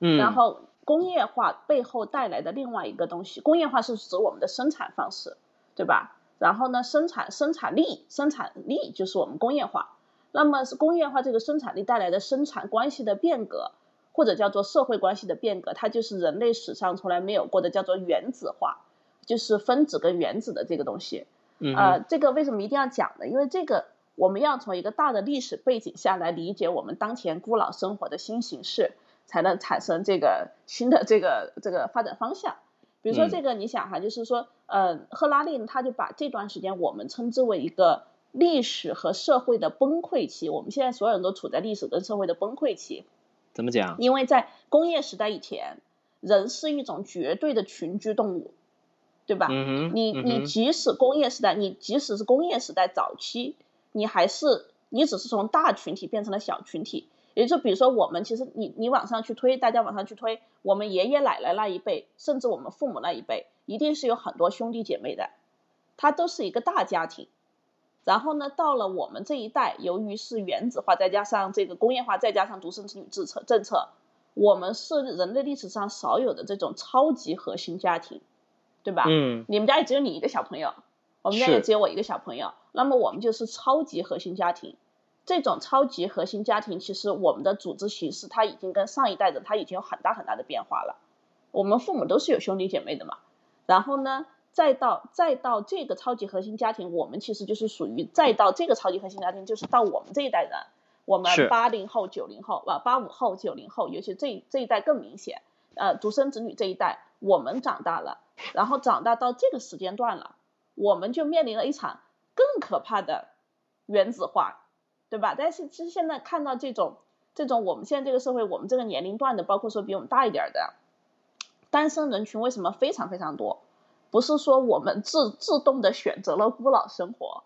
Speaker 1: 嗯，
Speaker 2: 然后工业化背后带来的另外一个东西，工业化是指我们的生产方式，对吧？然后呢，生产生产力，生产力就是我们工业化，那么是工业化这个生产力带来的生产关系的变革，或者叫做社会关系的变革，它就是人类史上从来没有过的，叫做原子化，就是分子跟原子的这个东西。
Speaker 1: 呃，
Speaker 2: 这个为什么一定要讲呢？因为这个我们要从一个大的历史背景下来理解我们当前孤老生活的新形式，才能产生这个新的这个这个发展方向。比如说这个，你想哈，就是说，呃，赫拉利他就把这段时间我们称之为一个历史和社会的崩溃期。我们现在所有人都处在历史跟社会的崩溃期。
Speaker 1: 怎么讲？
Speaker 2: 因为在工业时代以前，人是一种绝对的群居动物，对吧？
Speaker 1: 嗯
Speaker 2: 你你即使工业时代，你即使是工业时代早期。你还是你只是从大群体变成了小群体，也就比如说我们其实你你往上去推，大家往上去推，我们爷爷奶奶那一辈，甚至我们父母那一辈，一定是有很多兄弟姐妹的，他都是一个大家庭。然后呢，到了我们这一代，由于是原子化，再加上这个工业化，再加上独生子女政策政策，我们是人类历史上少有的这种超级核心家庭，对吧？
Speaker 1: 嗯，
Speaker 2: 你们家也只有你一个小朋友。我们家也只有我一个小朋友，那么我们就是超级核心家庭。这种超级核心家庭，其实我们的组织形式，它已经跟上一代的，它已经有很大很大的变化了。我们父母都是有兄弟姐妹的嘛，然后呢，再到再到这个超级核心家庭，我们其实就是属于再到这个超级核心家庭，就是到我们这一代人，我们八零后、九零后啊，八五后、九零后，尤其这这一代更明显。呃，独生子女这一代，我们长大了，然后长大到这个时间段了。我们就面临了一场更可怕的原子化，对吧？但是其实现在看到这种这种我们现在这个社会，我们这个年龄段的，包括说比我们大一点的单身人群，为什么非常非常多？不是说我们自自动的选择了孤老生活，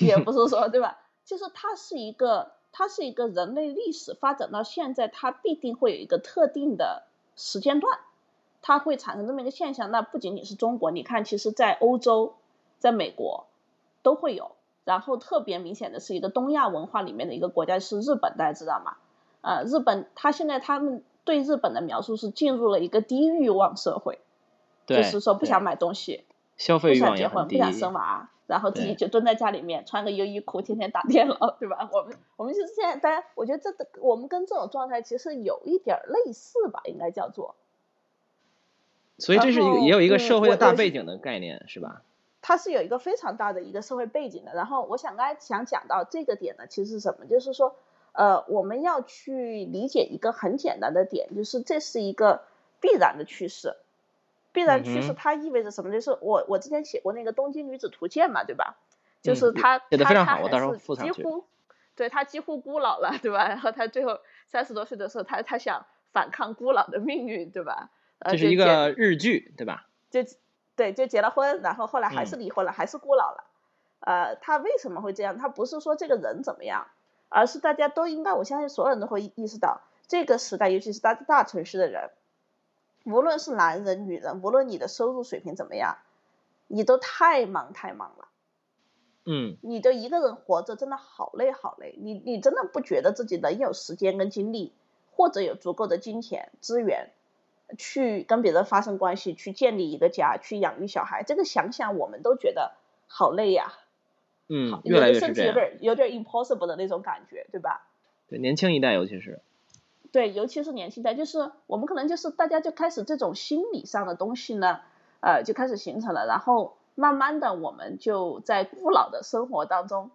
Speaker 2: 也不是说对吧？就是它是一个它是一个人类历史发展到现在，它必定会有一个特定的时间段，它会产生这么一个现象。那不仅仅是中国，你看，其实在欧洲。在美国都会有，然后特别明显的是一个东亚文化里面的一个国家是日本，大家知道吗？呃，日本他现在他们对日本的描述是进入了一个低欲望社会，就是说不想买东西，
Speaker 1: 消费欲望
Speaker 2: 不想结婚，不想生娃，然后自己就蹲在家里面穿个优衣库，天天打电脑，对吧？我们我们就是现在大家，我觉得这个我们跟这种状态其实有一点类似吧，应该叫做。
Speaker 1: 所以这是一个也有一个社会的大背景的概念，是吧？
Speaker 2: 它是有一个非常大的一个社会背景的，然后我想刚才想讲到这个点呢，其实是什么？就是说，呃，我们要去理解一个很简单的点，就是这是一个必然的趋势。必然趋势它意味着什么？就是我我之前写过那个《东京女子图鉴》嘛，对吧？就是他
Speaker 1: 写的非常好，我到时候
Speaker 2: 对他几乎孤老了，对吧？然后他最后三十多岁的时候，他他想反抗孤老的命运，对吧？
Speaker 1: 这是一个日剧，对吧？
Speaker 2: 就。对，就结了婚，然后后来还是离婚了，还是孤老了。呃，他为什么会这样？他不是说这个人怎么样，而是大家都应该，我相信所有人都会意识到，这个时代，尤其是大大城市的人，无论是男人、女人，无论你的收入水平怎么样，你都太忙太忙了。
Speaker 1: 嗯。
Speaker 2: 你都一个人活着真的好累好累，你你真的不觉得自己能有时间跟精力，或者有足够的金钱资源？去跟别人发生关系，去建立一个家，去养育小孩，这个想想我们都觉得好累呀。
Speaker 1: 嗯，越来越
Speaker 2: 甚至有点有点 impossible 的那种感觉，对吧？
Speaker 1: 对，年轻一代尤其是。
Speaker 2: 对，尤其是年轻一代，就是我们可能就是大家就开始这种心理上的东西呢，呃，就开始形成了，然后慢慢的我们就在古老的生活当中，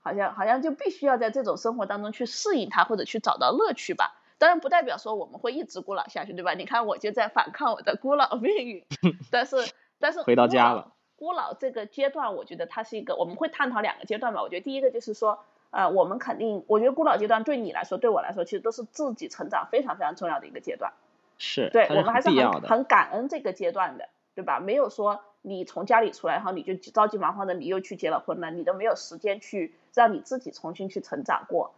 Speaker 2: 好像好像就必须要在这种生活当中去适应它，或者去找到乐趣吧。当然不代表说我们会一直孤老下去，对吧？你看我就在反抗我的孤老命运，但是但是
Speaker 1: 回到家了，
Speaker 2: 孤老这个阶段，我觉得它是一个我们会探讨两个阶段吧。我觉得第一个就是说，呃，我们肯定，我觉得孤老阶段对你来说，对我来说，其实都是自己成长非常非常重要的一个阶段。
Speaker 1: 是，
Speaker 2: 对我们还
Speaker 1: 是
Speaker 2: 很很感恩这个阶段的，对吧？没有说你从家里出来，然后你就着急忙慌的你又去结了婚了，你都没有时间去让你自己重新去成长过。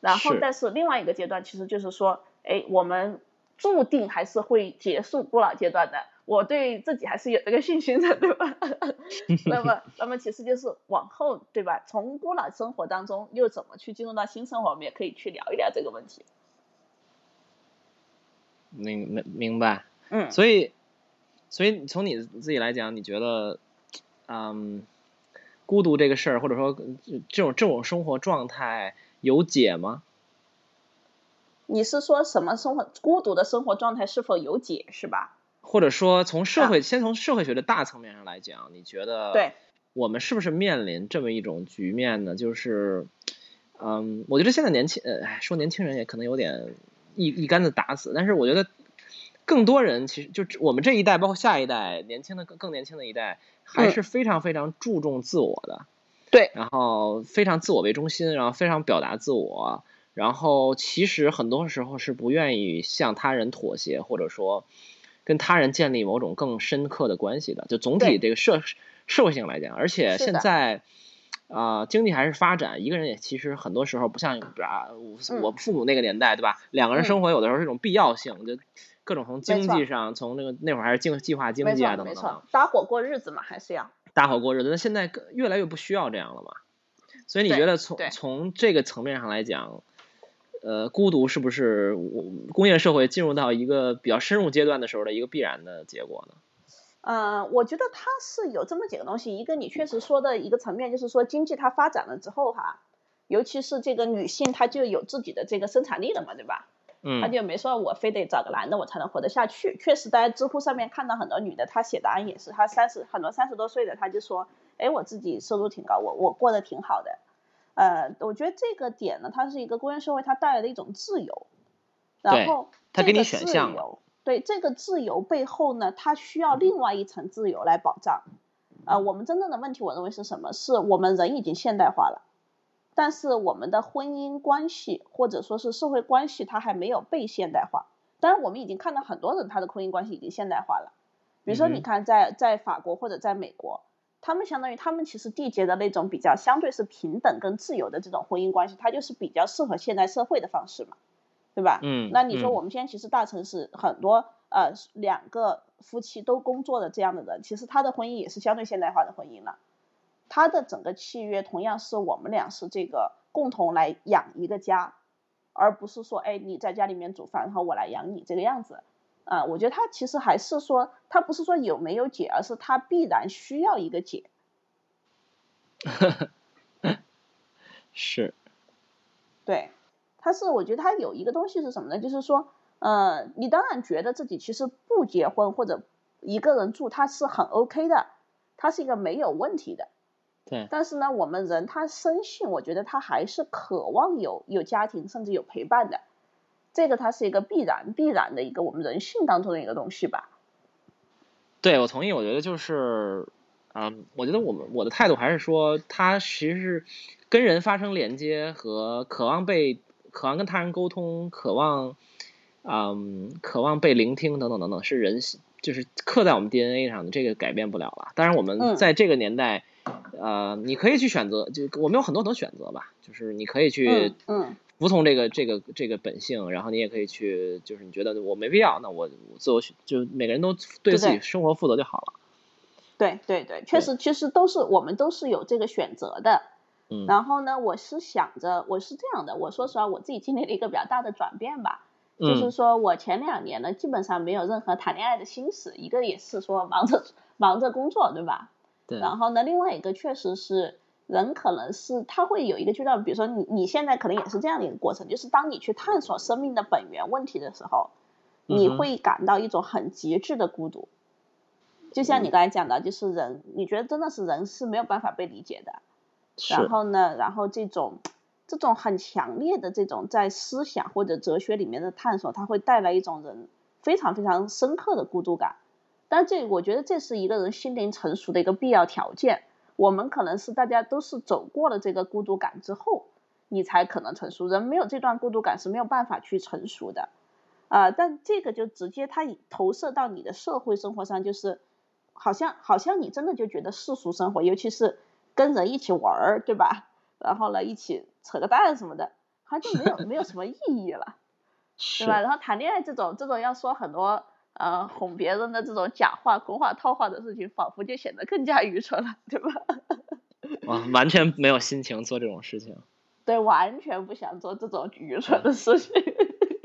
Speaker 2: 然后，但是另外一个阶段，其实就是说，哎，我们注定还是会结束孤老阶段的。我对自己还是有这个信心的，对吧？那么，那么其实就是往后，对吧？从孤老生活当中又怎么去进入到新生活，我们也可以去聊一聊这个问题。
Speaker 1: 明明明白。
Speaker 2: 嗯。
Speaker 1: 所以，所以从你自己来讲，你觉得，嗯，孤独这个事儿，或者说这种这种生活状态。有解吗？
Speaker 2: 你是说什么生活孤独的生活状态是否有解是吧？
Speaker 1: 或者说从社会先从社会学的大层面上来讲，你觉得
Speaker 2: 对
Speaker 1: 我们是不是面临这么一种局面呢？就是，嗯，我觉得现在年轻，呃，说年轻人也可能有点一一竿子打死，但是我觉得更多人其实就我们这一代，包括下一代年轻的更更年轻的一代，还是非常非常注重自我的，
Speaker 2: 对，
Speaker 1: 然后非常自我为中心，然后非常表达自我，然后其实很多时候是不愿意向他人妥协，或者说跟他人建立某种更深刻的关系的，就总体这个社。社会性来讲，而且现在，啊，经济还是发展，一个人也其实很多时候不像啊，我父母那个年代，对吧？两个人生活有的时候是一种必要性，就各种从经济上，从那个那会儿还是计计划经济啊等等，
Speaker 2: 搭伙过日子嘛，还是要
Speaker 1: 搭伙过日子。那现在越来越不需要这样了嘛？所以你觉得从从这个层面上来讲，呃，孤独是不是工业社会进入到一个比较深入阶段的时候的一个必然的结果呢？
Speaker 2: 呃，我觉得它是有这么几个东西。一个你确实说的一个层面，就是说经济它发展了之后哈，尤其是这个女性，她就有自己的这个生产力了嘛，对吧？
Speaker 1: 嗯。
Speaker 2: 她就没说我非得找个男的我才能活得下去。确实，在知乎上面看到很多女的，她写答案也是，她三十很多三十多岁的，她就说，哎，我自己收入挺高，我我过得挺好的。呃，我觉得这个点呢，它是一个工业社会它带来的一种自由，然后
Speaker 1: 他给你选项。
Speaker 2: 对这个自由背后呢，它需要另外一层自由来保障。啊，我们真正的问题，我认为是什么？是我们人已经现代化了，但是我们的婚姻关系或者说是社会关系，它还没有被现代化。当然，我们已经看到很多人他的婚姻关系已经现代化了。比如说，你看在在法国或者在美国，他们相当于他们其实缔结的那种比较相对是平等跟自由的这种婚姻关系，它就是比较适合现代社会的方式嘛。对吧？
Speaker 1: 嗯，
Speaker 2: 那你说我们现在其实大城市很多呃两个夫妻都工作的这样的人，其实他的婚姻也是相对现代化的婚姻了。他的整个契约同样是我们俩是这个共同来养一个家，而不是说哎你在家里面煮饭，然后我来养你这个样子。啊，我觉得他其实还是说他不是说有没有解，而是他必然需要一个解。
Speaker 1: 是。
Speaker 2: 对。他是，我觉得他有一个东西是什么呢？就是说，呃，你当然觉得自己其实不结婚或者一个人住，他是很 OK 的，他是一个没有问题的。
Speaker 1: 对。
Speaker 2: 但是呢，我们人他生性，我觉得他还是渴望有有家庭，甚至有陪伴的。这个它是一个必然必然的一个我们人性当中的一个东西吧。
Speaker 1: 对，我同意。我觉得就是，嗯，我觉得我们我的态度还是说，他其实是跟人发生连接和渴望被。渴望跟他人沟通，渴望，嗯，渴望被聆听，等等等等，是人就是刻在我们 DNA 上的，这个改变不了了。当然，我们在这个年代，呃，你可以去选择，就我们有很多种选择吧，就是你可以去，
Speaker 2: 嗯，
Speaker 1: 服从这个这个这个本性，然后你也可以去，就是你觉得我没必要，那我自我就每个人都对自己生活负责就好了。
Speaker 2: 对对对，确实，其实都是我们都是有这个选择的。嗯然后呢，我是想着，我是这样的，我说实话，我自己经历了一个比较大的转变吧，就是说我前两年呢，基本上没有任何谈恋爱的心思，一个也是说忙着忙着工作，对吧？
Speaker 1: 对。
Speaker 2: 然后呢，另外一个确实是人可能是他会有一个阶段，比如说你你现在可能也是这样的一个过程，就是当你去探索生命的本源问题的时候，你会感到一种很极致的孤独，就像你刚才讲的，就是人，你觉得真的是人是没有办法被理解的。然后呢，然后这种这种很强烈的这种在思想或者哲学里面的探索，它会带来一种人非常非常深刻的孤独感。但这我觉得这是一个人心灵成熟的一个必要条件。我们可能是大家都是走过了这个孤独感之后，你才可能成熟。人没有这段孤独感是没有办法去成熟的啊。但这个就直接它投射到你的社会生活上，就是好像好像你真的就觉得世俗生活，尤其是。跟人一起玩儿，对吧？然后呢，一起扯个蛋什么的，好像就没有没有什么意义了，对吧？然后谈恋爱这种这种要说很多呃哄别人的这种假话、空话、套话的事情，仿佛就显得更加愚蠢了，对吧？
Speaker 1: 啊，完全没有心情做这种事情。
Speaker 2: 对，完全不想做这种愚蠢的事情。
Speaker 1: 对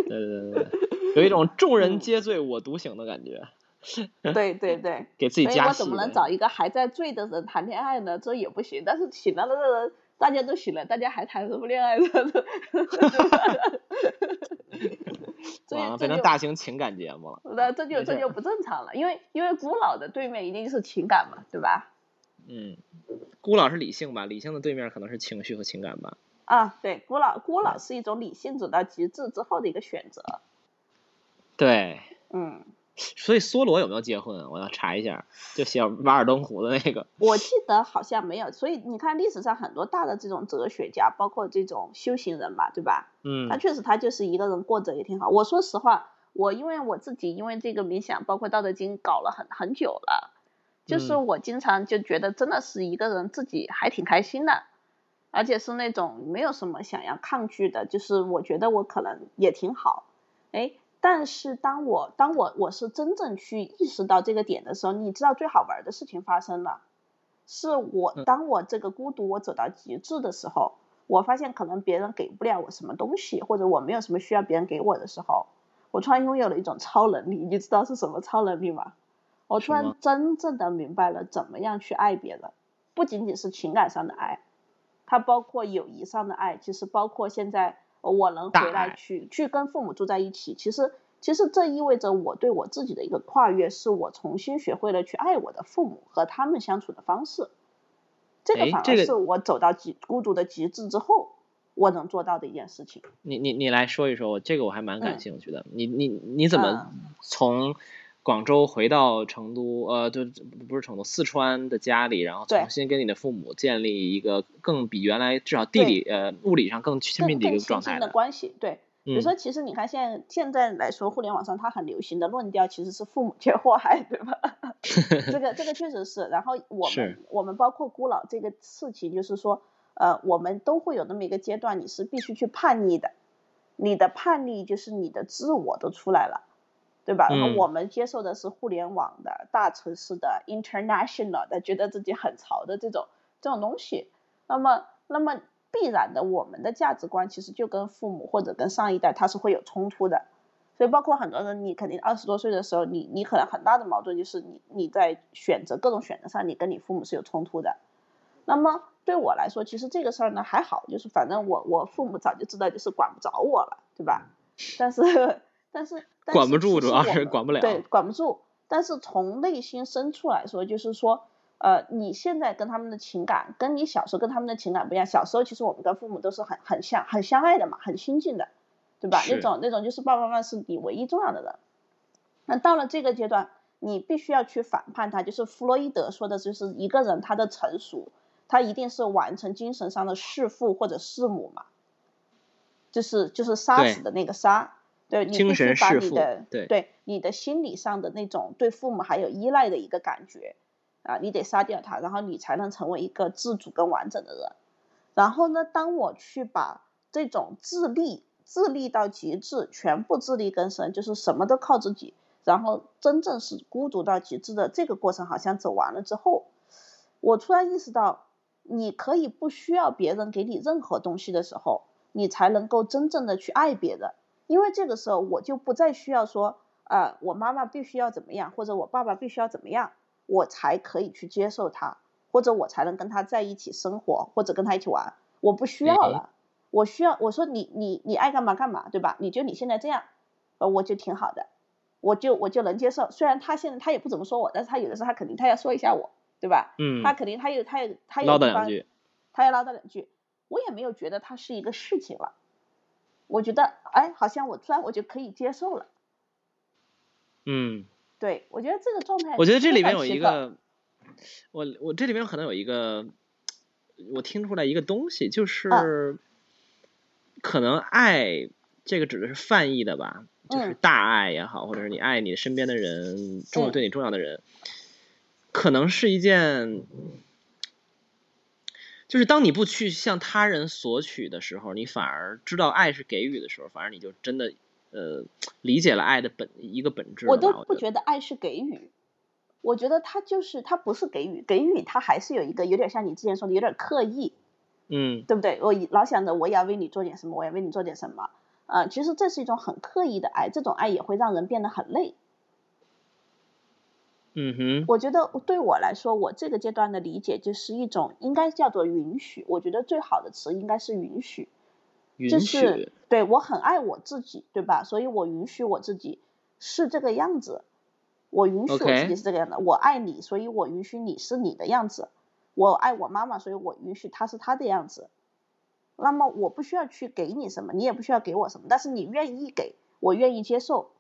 Speaker 1: 对对对，有一种众人皆醉我独醒的感觉。
Speaker 2: 对对对，
Speaker 1: 给自己加
Speaker 2: 戏。我怎么能找一个还在醉的人谈恋爱呢？这也不行。但是醒了的人，大家都醒了，大家还谈什么恋爱呢？
Speaker 1: 啊，变成大型情感节目了。
Speaker 2: 那这就这就不正常了，因为因为古老的对面一定是情感嘛，对吧？
Speaker 1: 嗯，古老是理性吧？理性的对面可能是情绪和情感吧？
Speaker 2: 啊，对，古老古老是一种理性走到极致之后的一个选择。
Speaker 1: 对，
Speaker 2: 嗯。
Speaker 1: 所以梭罗有没有结婚？我要查一下，就写《瓦尔登湖》的那个。
Speaker 2: 我记得好像没有。所以你看历史上很多大的这种哲学家，包括这种修行人吧，对吧？
Speaker 1: 嗯。
Speaker 2: 他确实他就是一个人过着也挺好。我说实话，我因为我自己因为这个冥想，包括《道德经》搞了很很久了，就是我经常就觉得真的是一个人自己还挺开心的，而且是那种没有什么想要抗拒的，就是我觉得我可能也挺好，哎。但是当我当我我是真正去意识到这个点的时候，你知道最好玩的事情发生了，是我当我这个孤独我走到极致的时候，我发现可能别人给不了我什么东西，或者我没有什么需要别人给我的时候，我突然拥有了一种超能力，你知道是什么超能力吗？我突然真正的明白了怎么样去爱别人，不仅仅是情感上的爱，它包括友谊上的爱，其实包括现在。我能回来去去跟父母住在一起，其实其实这意味着我对我自己的一个跨越，是我重新学会了去爱我的父母和他们相处的方式。这个反而是我走到极孤独的极致之后，我能做到的一件事情。
Speaker 1: 你你你来说一说，我这个我还蛮感兴趣的。你你你怎么从？广州回到成都，呃，就不是成都，四川的家里，然后重新跟你的父母建立一个更比原来至少地理呃物理上更亲密的一个状态
Speaker 2: 的关系。对，比如说，其实你看现在现在来说，互联网上它很流行的论调其实是父母皆祸害，对吧？这个这个确实是。然后我们我们包括孤老这个事情，就是说，呃，我们都会有那么一个阶段，你是必须去叛逆的，你的叛逆就是你的自我都出来了。对吧？然后我们接受的是互联网的大城市的 international 的，觉得自己很潮的这种这种东西。那么，那么必然的，我们的价值观其实就跟父母或者跟上一代他是会有冲突的。所以，包括很多人，你肯定二十多岁的时候，你你可能很大的矛盾就是你你在选择各种选择上，你跟你父母是有冲突的。那么对我来说，其实这个事儿呢还好，就是反正我我父母早就知道，就是管不着我了，对吧？但是。但是
Speaker 1: 管不住，主要是管不了。
Speaker 2: 对，管不住。但是从内心深处来说，就是说，呃，你现在跟他们的情感，跟你小时候跟他们的情感不一样。小时候其实我们跟父母都是很很相很相爱的嘛，很亲近的，对吧？那种那种就是爸爸妈妈是你唯一重要的人。那到了这个阶段，你必须要去反叛他。就是弗洛伊德说的，就是一个人他的成熟，他一定是完成精神上的弑父或者弑母嘛，就是就是杀死的那个杀。对你必须把你的对你的心理上的那种对父母还有依赖的一个感觉啊，你得杀掉他，然后你才能成为一个自主跟完整的人。然后呢，当我去把这种自立自立到极致，全部自力更生，就是什么都靠自己，然后真正是孤独到极致的这个过程好像走完了之后，我突然意识到，你可以不需要别人给你任何东西的时候，你才能够真正的去爱别人。因为这个时候我就不再需要说，呃，我妈妈必须要怎么样，或者我爸爸必须要怎么样，我才可以去接受他，或者我才能跟他在一起生活，或者跟他一起玩。我不需要了，我需要我说你你你爱干嘛干嘛，对吧？你就你现在这样，呃，我就挺好的，我就我就能接受。虽然他现在他也不怎么说我，但是他有的时候他肯定他要说一下我，对吧？
Speaker 1: 嗯。
Speaker 2: 他肯定他有他有他有
Speaker 1: 唠叨两句，
Speaker 2: 他要唠叨两句，我也没有觉得他是一个事情了。我觉得，哎，好像我突然我就可以接受了。
Speaker 1: 嗯，
Speaker 2: 对，我觉得这个状态，
Speaker 1: 我觉得这里面有一个，我我这里面可能有一个，我听出来一个东西，就是可能爱这个指的是泛义的吧，就是大爱也好，或者是你爱你身边的人，重要对你重要的人，可能是一件。就是当你不去向他人索取的时候，你反而知道爱是给予的时候，反而你就真的呃理解了爱的本一个本质。
Speaker 2: 我都不觉得爱是给予，我觉得他就是他不是给予，给予他还是有一个有点像你之前说的有点刻意，
Speaker 1: 嗯，
Speaker 2: 对不对？我老想着我也要为你做点什么，我要为你做点什么，啊，其实这是一种很刻意的爱，这种爱也会让人变得很累。
Speaker 1: 嗯哼，
Speaker 2: 我觉得对我来说，我这个阶段的理解就是一种应该叫做允许。我觉得最好的词应该是允许，就是对我很爱我自己，对吧？所以我允许我自己是这个样子，我允许我自己是这个样子。我爱你，所以我允许你是你的样子。我爱我妈妈，所以我允许她是她的样子。那么我不需要去给你什么，你也不需要给我什么，但是你愿意给我愿意接受。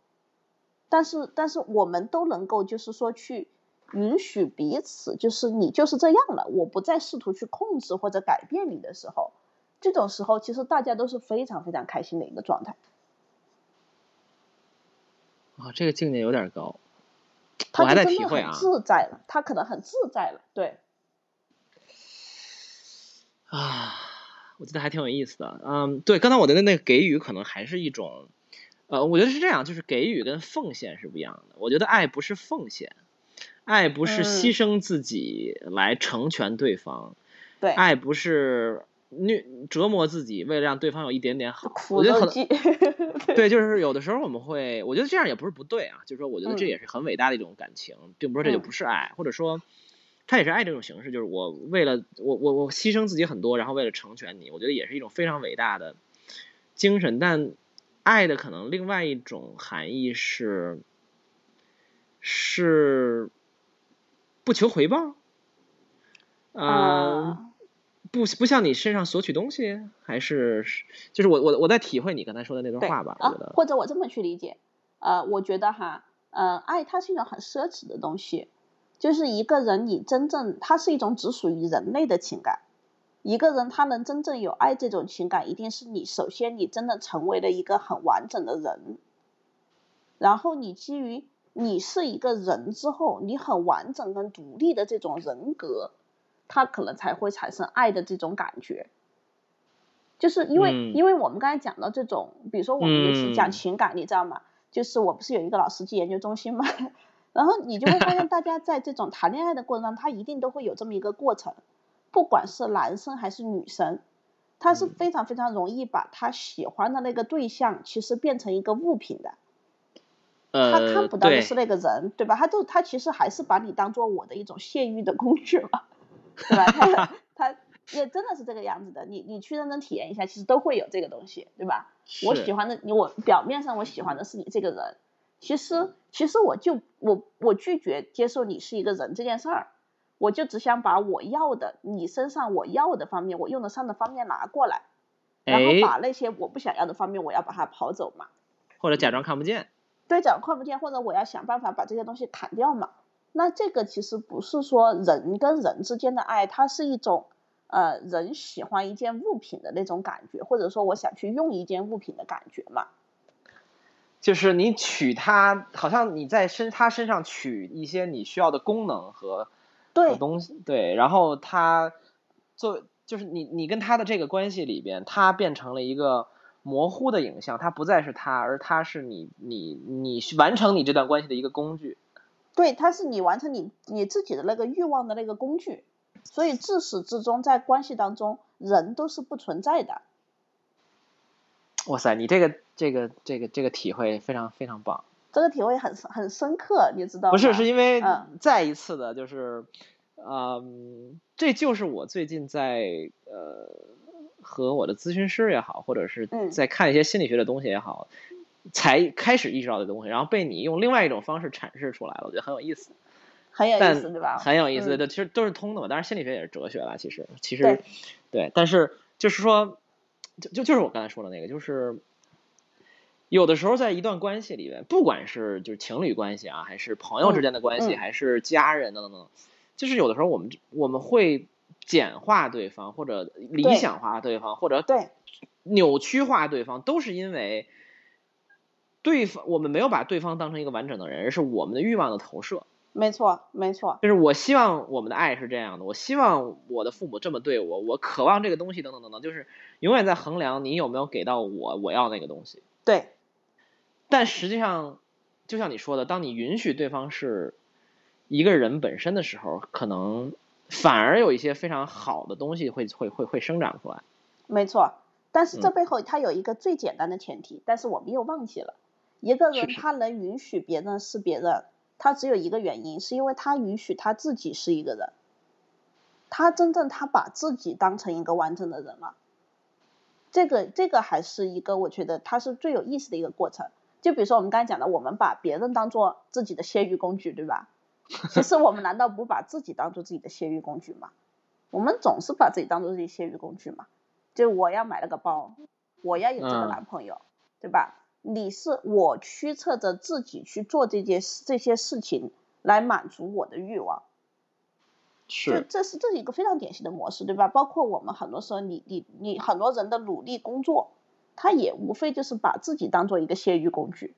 Speaker 2: 但是但是我们都能够就是说去允许彼此，就是你就是这样了，我不再试图去控制或者改变你的时候，这种时候其实大家都是非常非常开心的一个状态。
Speaker 1: 啊，这个境界有点高，
Speaker 2: 他
Speaker 1: 还在体会啊。
Speaker 2: 自在了，他可能很自在了，对。
Speaker 1: 啊，我觉得还挺有意思的。嗯，对，刚才我的那个给予可能还是一种，呃，我觉得是这样，就是给予跟奉献是不一样的。我觉得爱不是奉献，爱不是牺牲自己来成全对方，
Speaker 2: 对，
Speaker 1: 爱不是。虐折磨自己，为了让对方有一点点好，
Speaker 2: 我觉得
Speaker 1: 可能 对，就是有的时候我们会，我觉得这样也不是不对啊，就是说，我觉得这也是很伟大的一种感情，并不是这就不是爱，或者说，他也是爱这种形式，就是我为了我我我牺牲自己很多，然后为了成全你，我觉得也是一种非常伟大的精神。但爱的可能另外一种含义是是不求回报，
Speaker 2: 嗯。
Speaker 1: 不不向你身上索取东西，还是就是我我我在体会你刚才说的那段话吧。
Speaker 2: 啊，或者我这么去理解，呃，我觉得哈，呃，爱它是一种很奢侈的东西，就是一个人你真正它是一种只属于人类的情感，一个人他能真正有爱这种情感，一定是你首先你真的成为了一个很完整的人，然后你基于你是一个人之后，你很完整跟独立的这种人格。他可能才会产生爱的这种感觉，就是因为因为我们刚才讲到这种，比如说我们也是讲情感，你知道吗？就是我不是有一个老司机研究中心嘛，然后你就会发现，大家在这种谈恋爱的过程中，他一定都会有这么一个过程，不管是男生还是女生，他是非常非常容易把他喜欢的那个对象，其实变成一个物品的，他看不到的是那个人，对吧？他就他其实还是把你当做我的一种泄欲的工具嘛。对吧？他 他也真的是这个样子的。你你去认真体验一下，其实都会有这个东西，对吧？我喜欢的你，我表面上我喜欢的是你这个人，其实其实我就我我拒绝接受你是一个人这件事儿，我就只想把我要的你身上我要的方面，我用得上的方面拿过来，然后把那些我不想要的方面，我要把它跑走嘛。
Speaker 1: 或者假装看不见。
Speaker 2: 对，假装看不见，或者我要想办法把这些东西砍掉嘛。那这个其实不是说人跟人之间的爱，它是一种呃人喜欢一件物品的那种感觉，或者说我想去用一件物品的感觉嘛。
Speaker 1: 就是你取它，好像你在身他身上取一些你需要的功能和
Speaker 2: 对
Speaker 1: 东西，对，然后他做就是你你跟他的这个关系里边，他变成了一个模糊的影像，他不再是他，而他是你你你完成你这段关系的一个工具。
Speaker 2: 对，他是你完成你你自己的那个欲望的那个工具，所以自始至终在关系当中，人都是不存在的。
Speaker 1: 哇塞，你这个这个这个这个体会非常非常棒。
Speaker 2: 这个体会很很深刻，你知道吗？
Speaker 1: 不是，是因为再一次的，就是，嗯，这就是我最近在呃和我的咨询师也好，或者是在看一些心理学的东西也好。才开始意识到的东西，然后被你用另外一种方式阐释出来了，我觉得很有意思，
Speaker 2: 很有意思，对吧？
Speaker 1: 很有意思，对，其实都是通的嘛。当然，心理学也是哲学了，其实，其实，对，但是就是说，就就就是我刚才说的那个，就是有的时候在一段关系里面，不管是就是情侣关系啊，还是朋友之间的关系，还是家人等等等，就是有的时候我们我们会简化对方，或者理想化对方，或者
Speaker 2: 对
Speaker 1: 扭曲化对方，都是因为。对方，我们没有把对方当成一个完整的人，而是我们的欲望的投射。
Speaker 2: 没错，没错。
Speaker 1: 就是我希望我们的爱是这样的，我希望我的父母这么对我，我渴望这个东西，等等等等，就是永远在衡量你有没有给到我我要那个东西。
Speaker 2: 对。
Speaker 1: 但实际上，就像你说的，当你允许对方是一个人本身的时候，可能反而有一些非常好的东西会会会会生长出来。
Speaker 2: 没错，但是这背后它有一个最简单的前提，但是我们又忘记了。一个人他能允许别人是别人，他只有一个原因，是因为他允许他自己是一个人，他真正他把自己当成一个完整的人了。这个这个还是一个我觉得他是最有意思的一个过程。就比如说我们刚才讲的，我们把别人当做自己的泄欲工具，对吧？其实我们难道不把自己当做自己的泄欲工具吗？我们总是把自己当做自己泄欲工具嘛。就我要买了个包，我要有这个男朋友，对吧？你是我驱策着自己去做这件这些事情来满足我的欲望，
Speaker 1: 是，
Speaker 2: 这是这是一个非常典型的模式，对吧？包括我们很多时候，你你你很多人的努力工作，他也无非就是把自己当做一个泄欲工具。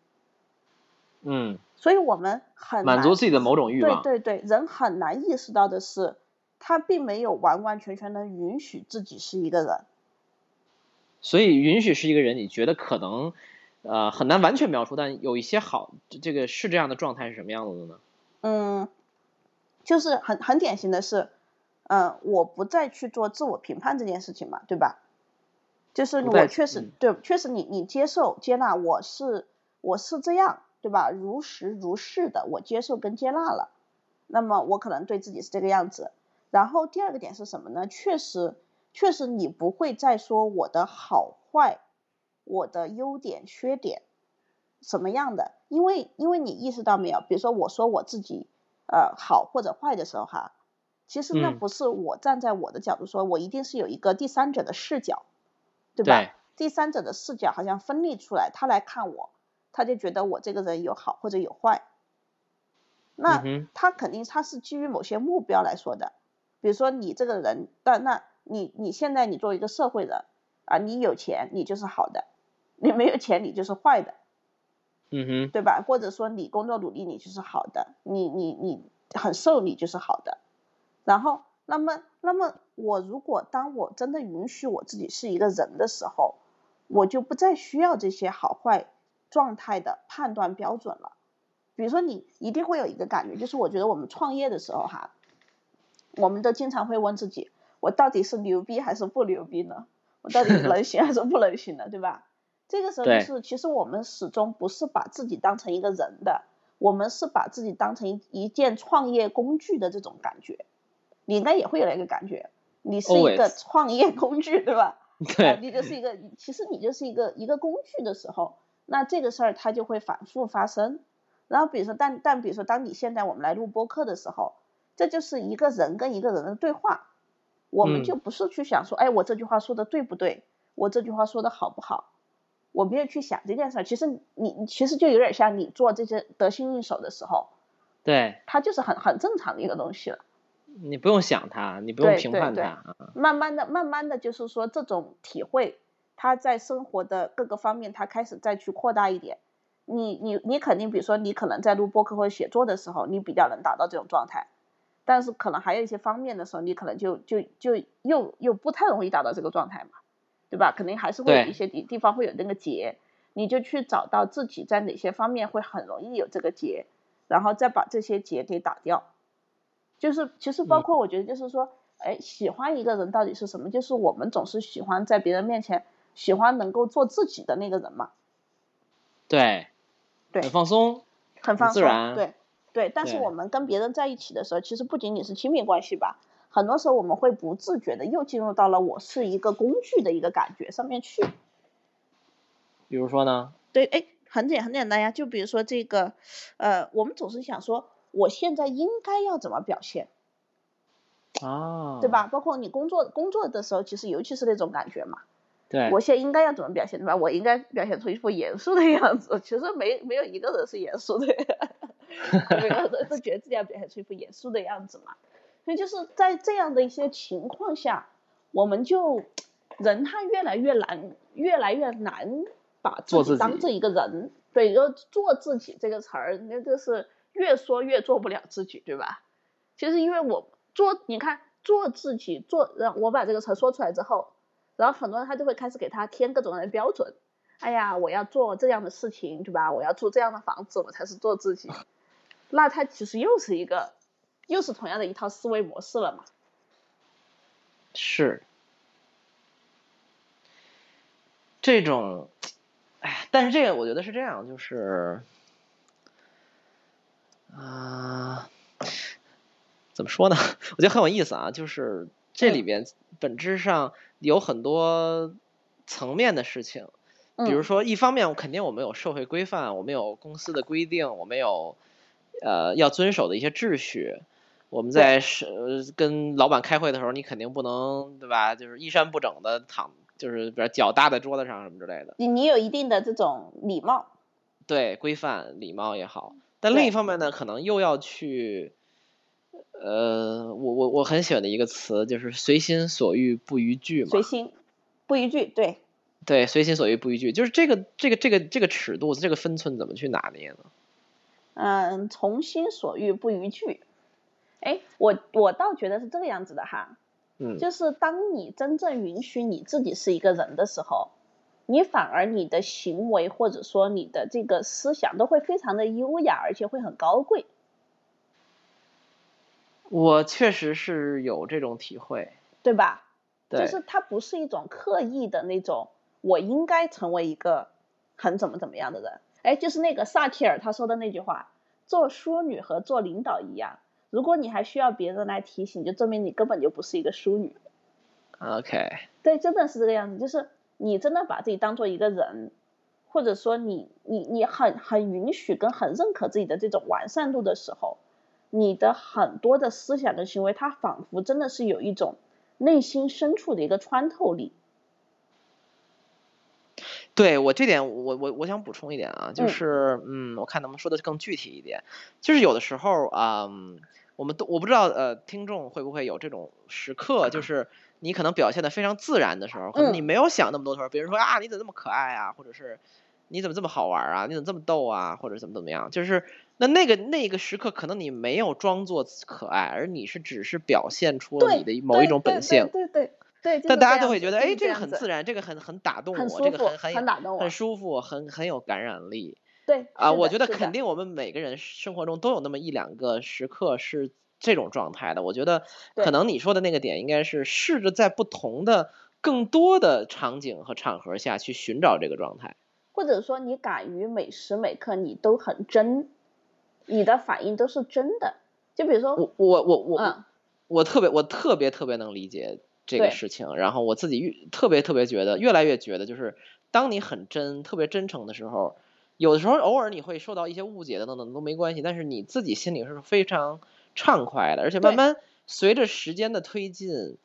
Speaker 1: 嗯，
Speaker 2: 所以我们很
Speaker 1: 满足自己的某种欲
Speaker 2: 望。对对对，人很难意识到的是，他并没有完完全全的允许自己是一个人。
Speaker 1: 所以，允许是一个人，你觉得可能，呃，很难完全描述，但有一些好，这个是这样的状态是什么样子的呢？
Speaker 2: 嗯，就是很很典型的是，嗯，我不再去做自我评判这件事情嘛，对吧？就是我确实对，确实你你接受接纳我是我是这样。对吧？如实如是的，我接受跟接纳了，那么我可能对自己是这个样子。然后第二个点是什么呢？确实，确实你不会再说我的好坏，我的优点缺点什么样的，因为因为你意识到没有？比如说我说我自己呃好或者坏的时候哈，其实那不是我站在我的角度说，我一定是有一个第三者的视角，对吧？第三者的视角好像分立出来，他来看我。他就觉得我这个人有好或者有坏，那他肯定他是基于某些目标来说的，比如说你这个人，但那你你现在你作为一个社会人啊，你有钱你就是好的，你没有钱你就是坏的，
Speaker 1: 嗯哼，
Speaker 2: 对吧？或者说你工作努力你就是好的，你你你很瘦你就是好的，然后那么那么我如果当我真的允许我自己是一个人的时候，我就不再需要这些好坏。状态的判断标准了，比如说你一定会有一个感觉，就是我觉得我们创业的时候哈，我们都经常会问自己，我到底是牛逼还是不牛逼呢？我到底能行 还是不能行呢？对吧？这个时候就是其实我们始终不是把自己当成一个人的，我们是把自己当成一一件创业工具的这种感觉，你应该也会有那个感觉，你是一个创业工具对吧？
Speaker 1: 对，
Speaker 2: 你就是一个，其实你就是一个一个工具的时候。那这个事儿它就会反复发生，然后比如说，但但比如说，当你现在我们来录播客的时候，这就是一个人跟一个人的对话，我们就不是去想说，哎，我这句话说的对不对，我这句话说的好不好，我没有去想这件事儿。其实你其实就有点像你做这些得心应手的时候，
Speaker 1: 对，
Speaker 2: 它就是很很正常的一个东西了。
Speaker 1: 你不用想它，你不用评判
Speaker 2: 它，慢慢的、慢慢的就是说这种体会。他在生活的各个方面，他开始再去扩大一点。你你你肯定，比如说你可能在录播客或者写作的时候，你比较能达到这种状态，但是可能还有一些方面的时候，你可能就就就又又不太容易达到这个状态嘛，对吧？肯定还是会有一些地地方会有那个结，你就去找到自己在哪些方面会很容易有这个结，然后再把这些结给打掉。就是其实包括我觉得就是说，哎，喜欢一个人到底是什么？就是我们总是喜欢在别人面前。喜欢能够做自己的那个人嘛？
Speaker 1: 对，
Speaker 2: 对，
Speaker 1: 很放松，
Speaker 2: 很放松，
Speaker 1: 自
Speaker 2: 对，对。但是我们跟别人在一起的时候，其实不仅仅是亲密关系吧，很多时候我们会不自觉的又进入到了我是一个工具的一个感觉上面去。
Speaker 1: 比如说呢？
Speaker 2: 对，哎，很简很简单呀，就比如说这个，呃，我们总是想说，我现在应该要怎么表现？
Speaker 1: 啊，
Speaker 2: 对吧？包括你工作工作的时候，其实尤其是那种感觉嘛。
Speaker 1: 对，
Speaker 2: 我现在应该要怎么表现对吧？我应该表现出一副严肃的样子。其实没没有一个人是严肃的，每个人都觉得自己要表现出一副严肃的样子嘛。所以就是在这样的一些情况下，我们就人他越来越难，越来越难把自己当成一个人。对，就做自己这个词儿，那就是越说越做不了自己，对吧？其实因为我做，你看做自己做，让我把这个词说出来之后。然后很多人他就会开始给他添各种各样的标准，哎呀，我要做这样的事情，对吧？我要住这样的房子，我才是做自己。那他其实又是一个，又是同样的一套思维模式了嘛？
Speaker 1: 是，这种，哎，但是这个我觉得是这样，就是，啊，怎么说呢？我觉得很有意思啊，就是这里边本质上。有很多层面的事情，比如说，一方面，我肯定我们有社会规范，我们有公司的规定，我们有呃要遵守的一些秩序，我们在是跟老板开会的时候，你肯定不能对吧？就是衣衫不整的躺，就是比如脚搭在桌子上什么之类的。
Speaker 2: 你你有一定的这种礼貌，
Speaker 1: 对规范礼貌也好。但另一方面呢，可能又要去，呃，我我我很喜欢的一个词就是随心所欲不逾矩嘛。
Speaker 2: 随心不逾矩，对。
Speaker 1: 对，随心所欲不逾矩，就是这个这个这个这个尺度，这个分寸怎么去拿捏呢？
Speaker 2: 嗯，从心所欲不逾矩。哎，我我倒觉得是这个样子的哈。
Speaker 1: 嗯。
Speaker 2: 就是当你真正允许你自己是一个人的时候，你反而你的行为或者说你的这个思想都会非常的优雅，而且会很高贵。
Speaker 1: 我确实是有这种体会，
Speaker 2: 对吧？
Speaker 1: 对。
Speaker 2: 就是它不是一种刻意的那种。我应该成为一个很怎么怎么样的人？哎，就是那个萨提尔他说的那句话：“做淑女和做领导一样，如果你还需要别人来提醒，就证明你根本就不是一个淑女。”
Speaker 1: OK，
Speaker 2: 对，真的是这个样子。就是你真的把自己当做一个人，或者说你你你很很允许跟很认可自己的这种完善度的时候，你的很多的思想跟行为，它仿佛真的是有一种内心深处的一个穿透力。
Speaker 1: 对我这点，我我我想补充一点啊，就是嗯，我看能不能说的更具体一点，就是有的时候啊，我们都我不知道呃，听众会不会有这种时刻，就是你可能表现的非常自然的时候，可能你没有想那么多的时候，别人说啊，你怎么那么可爱啊，或者是你怎么这么好玩啊，你怎么这么逗啊，或者怎么怎么样，就是那那个那个时刻，可能你没有装作可爱，而你是只是表现出了你的某一种本性，
Speaker 2: 对对。对，
Speaker 1: 但大家都会觉得，哎，这个很自然，这个很很打动我，这个很
Speaker 2: 很很
Speaker 1: 很舒服，很很有感染力。
Speaker 2: 对
Speaker 1: 啊，我觉得肯定我们每个人生活中都有那么一两个时刻是这种状态的。我觉得可能你说的那个点应该是试着在不同的、更多的场景和场合下去寻找这个状态，
Speaker 2: 或者说你敢于每时每刻你都很真，你的反应都是真的。就比如说
Speaker 1: 我我我我我特别我特别特别能理解。这个事情，然后我自己越特别特别觉得，越来越觉得，就是当你很真、特别真诚的时候，有的时候偶尔你会受到一些误解的等等都没关系，但是你自己心里是非常畅快的，而且慢慢随着时间的推进，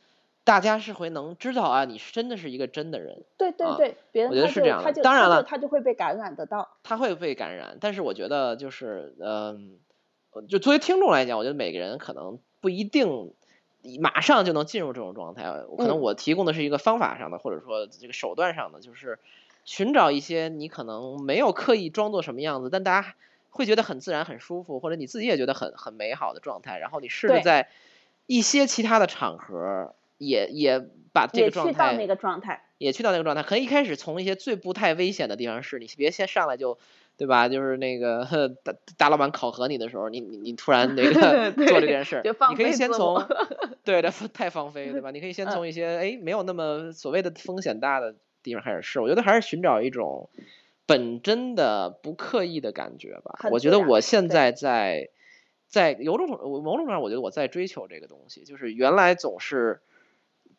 Speaker 1: 大家是会能知道啊，你是真的是一个真的人。
Speaker 2: 对对对，别人
Speaker 1: 我觉得是这样
Speaker 2: 的，
Speaker 1: 当然了，
Speaker 2: 他就会被感染得到。
Speaker 1: 他会被感染，但是我觉得就是嗯，就作为听众来讲，我觉得每个人可能不一定。马上就能进入这种状态，可能我提供的是一个方法上的，或者说这个手段上的，就是寻找一些你可能没有刻意装作什么样子，但大家会觉得很自然、很舒服，或者你自己也觉得很很美好的状态。然后你试着在一些其他的场合，也也把这个状态，
Speaker 2: 也去到那个状态，
Speaker 1: 也去到那个状态。可以一开始从一些最不太危险的地方试，你别先上来就。对吧？就是那个大大老板考核你的时候，你你你突然那个做这件事，你可以先从对的太放飞，对吧？你可以先从一些哎没有那么所谓的风险大的地方开始试。我觉得还是寻找一种本真的、不刻意的感觉吧。我觉得我现在在在某种某种上，我觉得我在追求这个东西，就是原来总是。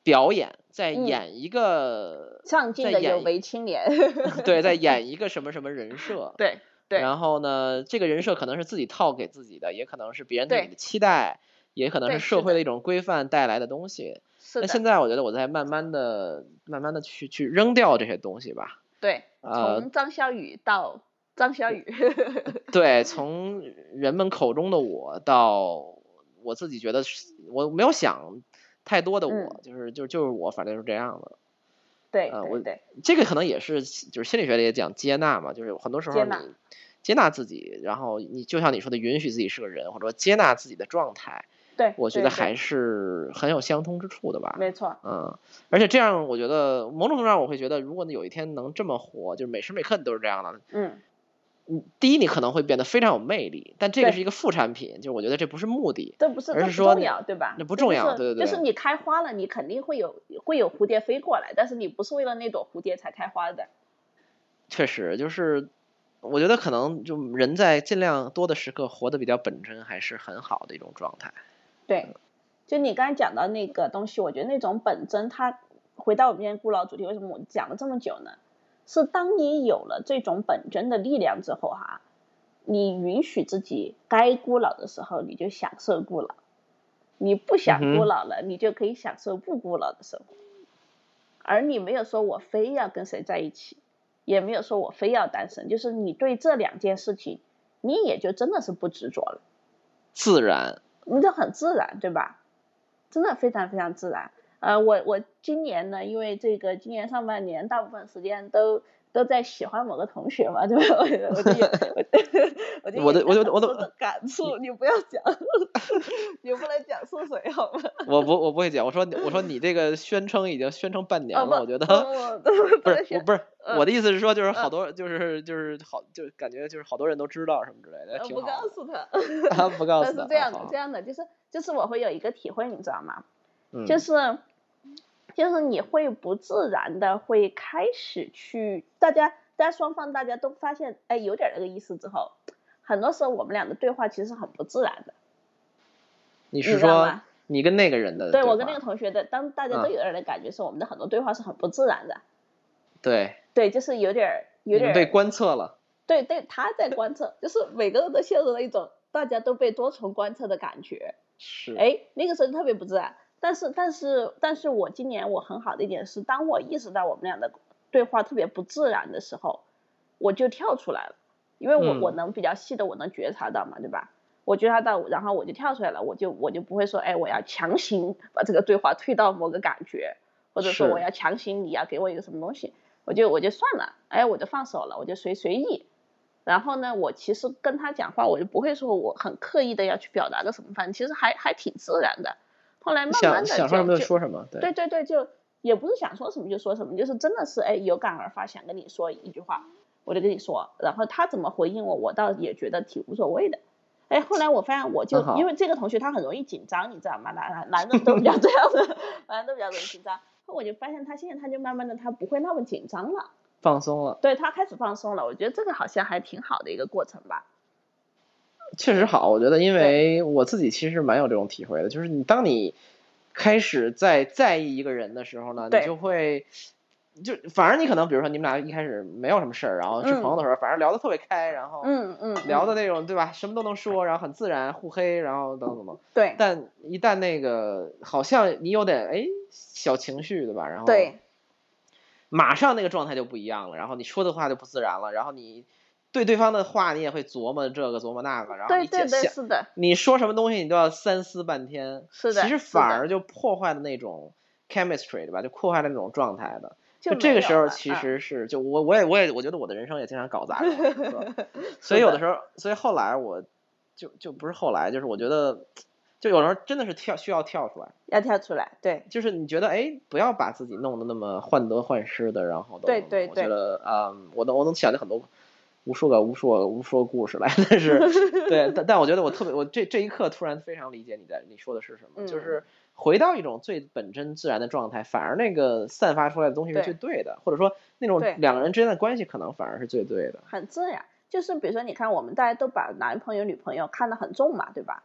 Speaker 1: 表演在演一个
Speaker 2: 上进的有为青年，
Speaker 1: 对，在 演一个什么什么人设，
Speaker 2: 对对。
Speaker 1: 然后呢，这个人设可能是自己套给自己的，也可能是别人对你的期待，也可能是社会的一种规范带来的东西。那现在我觉得我在慢慢的、慢慢的去去扔掉这些东西吧。
Speaker 2: 对，从张小雨到张小雨。
Speaker 1: 对，从人们口中的我到我自己觉得我没有想。太多的我就是就就是我，反正是这样的。
Speaker 2: 对，
Speaker 1: 呃，我
Speaker 2: 对
Speaker 1: 这个可能也是就是心理学里也讲接纳嘛，就是很多时候你接纳自己，然后你就像你说的，允许自己是个人，或者说接纳自己的状态。
Speaker 2: 对，
Speaker 1: 我觉得还是很有相通之处的吧。
Speaker 2: 没错。
Speaker 1: 嗯，而且这样，我觉得某种程度上，我会觉得，如果你有一天能这么活，就是每时每刻你都是这样的。
Speaker 2: 嗯。
Speaker 1: 嗯，第一，你可能会变得非常有魅力，但这个是一个副产品，就是我觉得这不是目的，
Speaker 2: 这不是，
Speaker 1: 而是说
Speaker 2: 重要，对吧？
Speaker 1: 那不重要，对对对。
Speaker 2: 就是你开花了，你肯定会有会有蝴蝶飞过来，但是你不是为了那朵蝴蝶才开花的。
Speaker 1: 确实，就是我觉得可能就人在尽量多的时刻活得比较本真，还是很好的一种状态。
Speaker 2: 对，就你刚才讲到那个东西，我觉得那种本真，它回到我们今天孤老主题，为什么我讲了这么久呢？是当你有了这种本真的力量之后，哈，你允许自己该孤老的时候，你就享受孤老；你不想孤老了，你就可以享受不孤老的生活。而你没有说我非要跟谁在一起，也没有说我非要单身，就是你对这两件事情，你也就真的是不执着了，
Speaker 1: 自然，
Speaker 2: 你就很自然，对吧？真的非常非常自然。呃，我我今年呢，因为这个今年上半年大部分时间都。都在喜欢某个同学嘛，对吧？我 我就我
Speaker 1: 我的我
Speaker 2: 就我的感触，你不要讲，你不能讲是谁好吗？
Speaker 1: 我不我不会讲，我说我说你这个宣称已经宣称半年了，我觉得
Speaker 2: 不
Speaker 1: 是我不是我的意思是说就是好多就是就是好就感觉就是好多人都知道什么之类的，挺
Speaker 2: 好。不告诉他，
Speaker 1: 不告诉他。
Speaker 2: 是这样的，这样的就是就是我会有一个体会，你知道吗？就是。就是你会不自然的会开始去，大家大家双方大家都发现，哎，有点那个意思之后，很多时候我们俩的对话其实很不自然的。
Speaker 1: 你是说你跟那个人的？
Speaker 2: 对我跟那个同学的，当大家都有点的感觉是我们的很多对话是很不自然的。
Speaker 1: 对。
Speaker 2: 对，就是有点有点
Speaker 1: 被观测了。
Speaker 2: 对对，他在观测，就是每个人都陷入了一种大家都被多重观测的感觉。
Speaker 1: 是。
Speaker 2: 哎，那个时候特别不自然。但是，但是，但是我今年我很好的一点是，当我意识到我们俩的对话特别不自然的时候，我就跳出来了，因为我我能比较细的我能觉察到嘛，对吧？我觉察到，然后我就跳出来了，我就我就不会说，哎，我要强行把这个对话推到某个感觉，或者说我要强行你要给我一个什么东西，我就我就算了，哎，我就放手了，我就随随意。然后呢，我其实跟他讲话，我就不会说我很刻意的要去表达个什么，反正其实还还挺自然的。后来慢慢的
Speaker 1: 想说什么就说什么，对
Speaker 2: 对对，就也不是想说什么就说什么，就是真的是哎有感而发，想跟你说一句话，我就跟你说，然后他怎么回应我，我倒也觉得挺无所谓的。哎，后来我发现我就因为这个同学他很容易紧张，你知道吗？男男男人都比较这样子，男人都比较容易紧张。后我就发现他现在他就慢慢的他不会那么紧张了，
Speaker 1: 放松了。
Speaker 2: 对他开始放松了，我觉得这个好像还挺好的一个过程吧。
Speaker 1: 确实好，我觉得，因为我自己其实蛮有这种体会的，就是你当你开始在在意一个人的时候呢，你就会就反而你可能比如说你们俩一开始没有什么事儿，然后是朋友的时候，反而聊得特别开，然后
Speaker 2: 嗯嗯
Speaker 1: 聊的那种对吧，什么都能说，然后很自然，互黑，然后等等等。
Speaker 2: 对。
Speaker 1: 但一旦那个好像你有点哎小情绪对吧，然后
Speaker 2: 对，
Speaker 1: 马上那个状态就不一样了，然后你说的话就不自然了，然后你。对对方的话，你也会琢磨这个琢磨那个，然后你
Speaker 2: 想
Speaker 1: 你说什么东西，你都要三思半天。
Speaker 2: 是的，
Speaker 1: 其实反而就破坏了那种 chemistry，对吧？就破坏了那种状态的。
Speaker 2: 就
Speaker 1: 这个时候，其实是就我我也我也我觉得我的人生也经常搞砸了，所以有的时候，所以后来我就就不是后来，就是我觉得就有时候真的是跳需要跳出来，
Speaker 2: 要跳出来，对，
Speaker 1: 就是你觉得哎，不要把自己弄得那么患得患失的，然后
Speaker 2: 对对
Speaker 1: 对，我觉得啊，我能我能想起很多。无数个、无数个、无数个故事来，但是，对，但但我觉得我特别，我这这一刻突然非常理解你在你说的是什么，就是回到一种最本真自然的状态，反而那个散发出来的东西是最对的，或者说那种两个人之间的关系可能反而是最对的。
Speaker 2: 很自然，就是比如说，你看我们大家都把男朋友、女朋友看得很重嘛，对吧？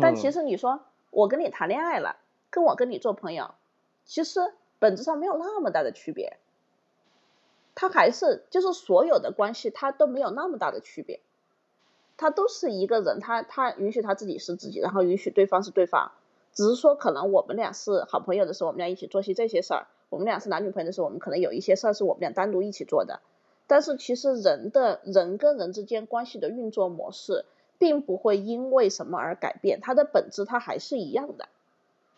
Speaker 2: 但其实你说我跟你谈恋爱了，跟我跟你做朋友，其实本质上没有那么大的区别。他还是就是所有的关系，他都没有那么大的区别，他都是一个人，他他允许他自己是自己，然后允许对方是对方，只是说可能我们俩是好朋友的时候，我们俩一起做些这些事儿；我们俩是男女朋友的时候，我们可能有一些事儿是我们俩单独一起做的。但是其实人的人跟人之间关系的运作模式，并不会因为什么而改变，它的本质它还是一样的。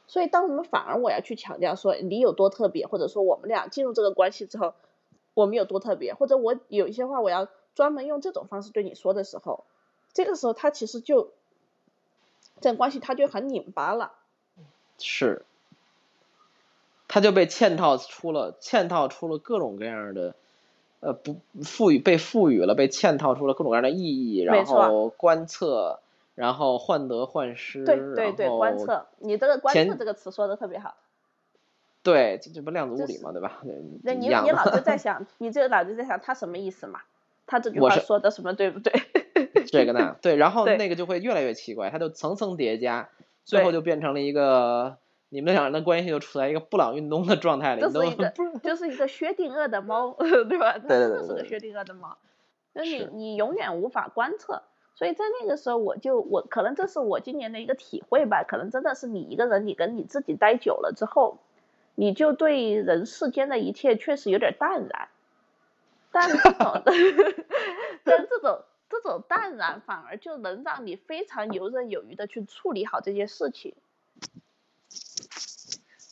Speaker 2: 所以当我们反而我要去强调说你有多特别，或者说我们俩进入这个关系之后。我们有多特别，或者我有一些话我要专门用这种方式对你说的时候，这个时候他其实就这关系他就很拧巴了，
Speaker 1: 是，他就被嵌套出了嵌套出了各种各样的，呃，不赋予被赋予了被嵌套出了各种各样的意义，然后观测，然后患得患失，
Speaker 2: 对对对，观测，你这个观测这个词说的特别好。
Speaker 1: 对，这这不量子物理嘛，对吧？
Speaker 2: 那你你老是在想，你这老是在想他什么意思嘛？他这句话说的什么对不对？
Speaker 1: 这个呢？对，然后那个就会越来越奇怪，它就层层叠加，最后就变成了一个你们两人的关系就处在一个布朗运动的状态里，
Speaker 2: 就
Speaker 1: 是
Speaker 2: 就是一个薛定谔的猫，对吧？
Speaker 1: 对对对，
Speaker 2: 是个薛定谔的猫。那你你永远无法观测，所以在那个时候，我就我可能这是我今年的一个体会吧，可能真的是你一个人，你跟你自己待久了之后，你就对人世间的一切确实有点淡然。但这种，但这种这种淡然反而就能让你非常游刃有余的去处理好这些事情。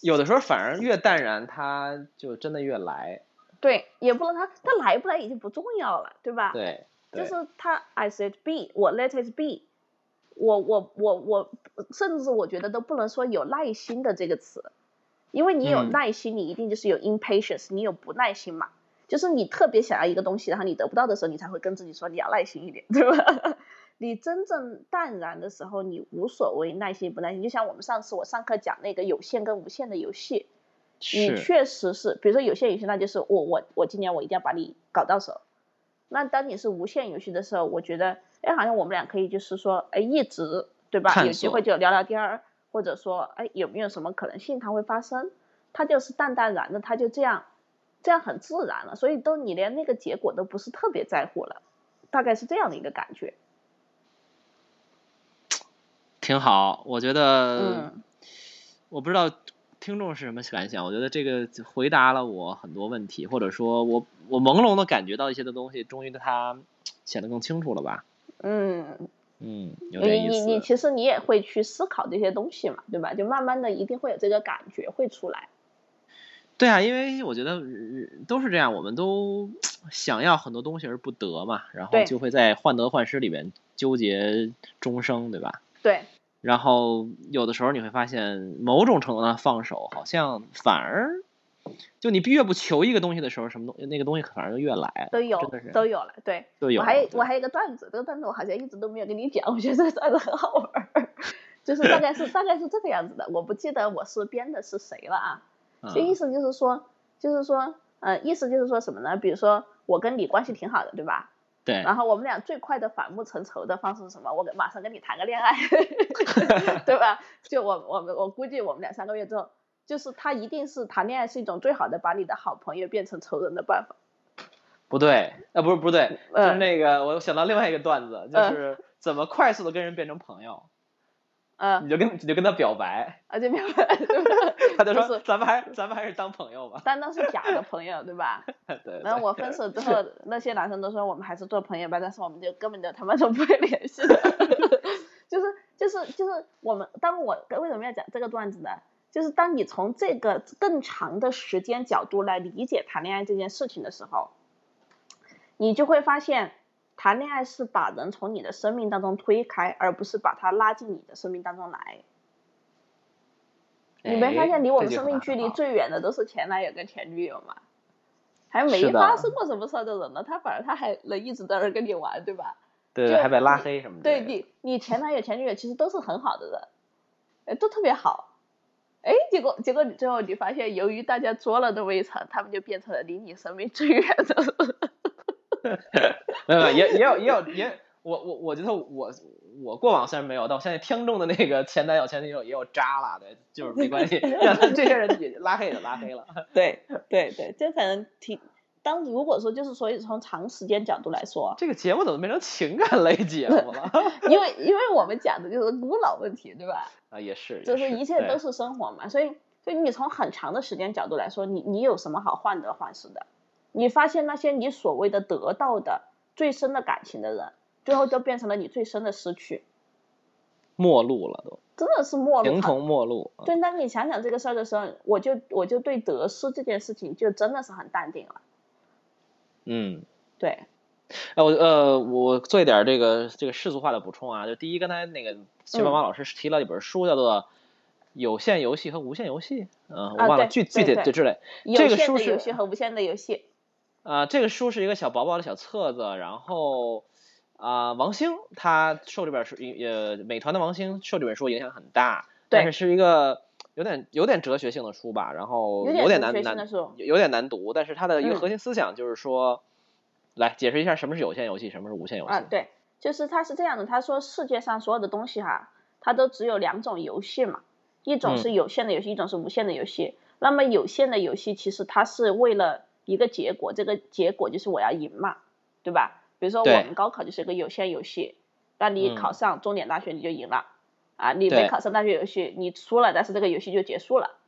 Speaker 1: 有的时候反而越淡然，他就真的越来。
Speaker 2: 对，也不能他他来不来已经不重要了，对吧？
Speaker 1: 对。
Speaker 2: 就是他，I said be，我 let it be，我我我我，甚至我觉得都不能说有耐心的这个词，因为你有耐心，你一定就是有 impatience，你有不耐心嘛。就是你特别想要一个东西，然后你得不到的时候，你才会跟自己说你要耐心一点，对吧？你真正淡然的时候，你无所谓耐心不耐心。就像我们上次我上课讲那个有限跟无限的游戏，你确实是，比如说有限游戏，那就是我我我今年我一定要把你搞到手。那当你是无限游戏的时候，我觉得，哎，好像我们俩可以就是说，哎，一直对吧？有机会就聊聊天儿，或者说，哎，有没有什么可能性它会发生？它就是淡淡然的，它就这样。这样很自然了，所以都你连那个结果都不是特别在乎了，大概是这样的一个感觉。
Speaker 1: 挺好，我觉得，我不知道听众是什么感想。我觉得这个回答了我很多问题，或者说我我朦胧的感觉到一些的东西，终于它显得更清楚了吧？
Speaker 2: 嗯
Speaker 1: 嗯，有点
Speaker 2: 意思。你你其实你也会去思考这些东西嘛，对吧？就慢慢的一定会有这个感觉会出来。
Speaker 1: 对啊，因为我觉得都是这样，我们都 想要很多东西而不得嘛，然后就会在患得患失里面纠结终生，对吧？
Speaker 2: 对。
Speaker 1: 然后有的时候你会发现，某种程度上放手，好像反而就你越不求一个东西的时候，什么东那个东西反而就越来。
Speaker 2: 都有，都有了，对。
Speaker 1: 都有。
Speaker 2: 我还我还有一个段子，这个段子我好像一直都没有跟你讲，我觉得这个段子很好玩，就是大概是 大概是这个样子的，我不记得我是编的是谁了啊。就意思就是说，就是说，嗯，意思就是说什么呢？比如说，我跟你关系挺好的，对吧？
Speaker 1: 对。
Speaker 2: 然后我们俩最快的反目成仇的方式是什么？我马上跟你谈个恋爱，对吧？就我我们我估计我们两三个月之后，就是他一定是谈恋爱是一种最好的把你的好朋友变成仇人的办法。
Speaker 1: 不对，啊，不是不对，就是那个我想到另外一个段子，就是怎么快速的跟人变成朋友。
Speaker 2: 嗯，
Speaker 1: 你就跟你就跟他表白，
Speaker 2: 啊，就表白，
Speaker 1: 他就说咱们还咱们还是当朋友吧，
Speaker 2: 但那是假的朋友，对吧？
Speaker 1: 对。
Speaker 2: 然后我分手之后，那些男生都说我们还是做朋友吧，但是我们就根本就他妈都不会联系的，就是就是就是我们当我为什么要讲这个段子呢？就是当你从这个更长的时间角度来理解谈恋爱这件事情的时候，你就会发现。谈恋爱是把人从你的生命当中推开，而不是把他拉进你的生命当中来。你没发现离我们生命距离最远的都是前男友跟前女友吗？还没发生过什么事儿的人呢，他反而他还能一直在那跟你玩，对吧？
Speaker 1: 对，还被拉黑什么的。
Speaker 2: 对你，你前男友前女友其实都是很好的人，哎，都特别好。哎，结果结果你最后你发现，由于大家作了那么一场，他们就变成了离你生命最远的人。
Speaker 1: 没有，也也有也有也，我我我觉得我我过往虽然没有，但我现在听众的那个前男友前女友也有渣了的，就是没关系，让这些人也拉黑也拉黑了。
Speaker 2: 对对对，这反正挺。当如果说就是所以从长时间角度来说，
Speaker 1: 这个节目怎么变成情感类节目了？
Speaker 2: 因为因为我们讲的就是古老问题，对吧？
Speaker 1: 啊，也是，
Speaker 2: 就是一切都是生活嘛，所以所以你从很长的时间角度来说，你你有什么好患得患失的？你发现那些你所谓的得到的最深的感情的人，最后就变成了你最深的失去，
Speaker 1: 陌路了都，
Speaker 2: 真的是陌路，
Speaker 1: 形同陌路。
Speaker 2: 对当你想想这个事儿的时候，我就我就对得失这件事情就真的是很淡定了。
Speaker 1: 嗯，
Speaker 2: 对。
Speaker 1: 哎，我呃，我做一点这个这个世俗化的补充啊，就第一，刚才那个谢妈妈老师提了一本书，叫做。有限游戏和无限游戏，嗯，我忘了具具体的之类。这个书是
Speaker 2: 游戏和无限的游戏。
Speaker 1: 啊，这个书是一个小薄薄的小册子，然后啊，王兴他受这本书，呃，美团的王兴受这本书影响很大，但是是一个有点有点哲学性的书吧，然后有点难难有点难读，但是它的一个核心思想就是说，来解释一下什么是有限游戏，什么是无限游戏。
Speaker 2: 啊，对，就是它是这样的，他说世界上所有的东西哈，它都只有两种游戏嘛。一种是有限的游戏，一种是无限的游戏。那么有限的游戏其实它是为了一个结果，这个结果就是我要赢嘛，对吧？比如说我们高考就是一个有限游戏，那你考上重点大学你就赢了，啊，你没考上大学游戏你输了，但是这个游戏就结束了。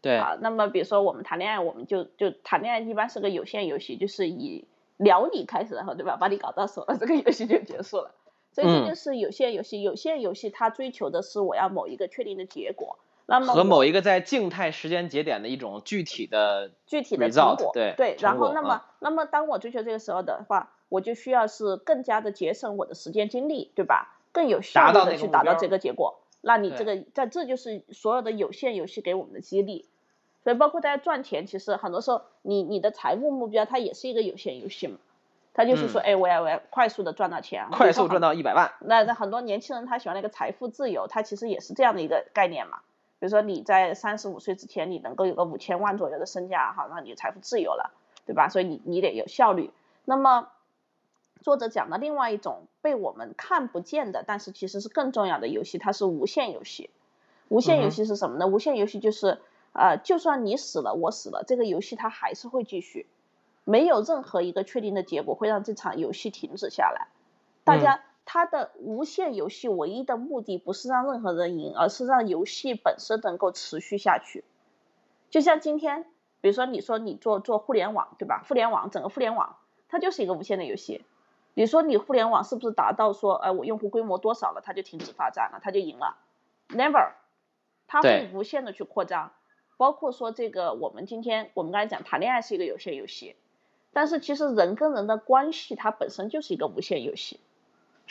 Speaker 1: 对
Speaker 2: 啊，那么比如说我们谈恋爱，我们就就谈恋爱一般是个有限游戏，就是以撩你开始，然后对吧，把你搞到手了，这个游戏就结束了。所以这就是有限游戏，有限游戏它追求的是我要某一个确定的结果，那么
Speaker 1: 和某一个在静态时间节点的一种具体的
Speaker 2: 具体的成果，
Speaker 1: 对
Speaker 2: 对。然后那么那么当我追求这个时候的话，我就需要是更加的节省我的时间精力，对吧？更有效率的去达到这个结果。那你这个在这就是所有的有限游戏给我们的激励。所以包括大家赚钱，其实很多时候你你的财务目标它也是一个有限游戏嘛。他就是说，哎，我要我要快速的赚到钱，
Speaker 1: 快速赚到一百万。
Speaker 2: 那那很多年轻人他喜欢那个财富自由，他其实也是这样的一个概念嘛。比如说你在三十五岁之前，你能够有个五千万左右的身价，哈，那你财富自由了，对吧？所以你你得有效率。那么作者讲的另外一种被我们看不见的，但是其实是更重要的游戏，它是无限游戏。无限游戏是什么呢？无限游戏就是呃，就算你死了，我死了，这个游戏它还是会继续。没有任何一个确定的结果会让这场游戏停止下来。大家，它的无限游戏唯一的目的不是让任何人赢，而是让游戏本身能够持续下去。就像今天，比如说你说你做做互联网，对吧？互联网整个互联网它就是一个无限的游戏。你说你互联网是不是达到说，呃，我用户规模多少了，它就停止发展了，它就赢了？Never，它会无限的去扩张。包括说这个，我们今天我们刚才讲谈恋爱是一个有限游戏。但是其实人跟人的关系，它本身就是一个无限游戏，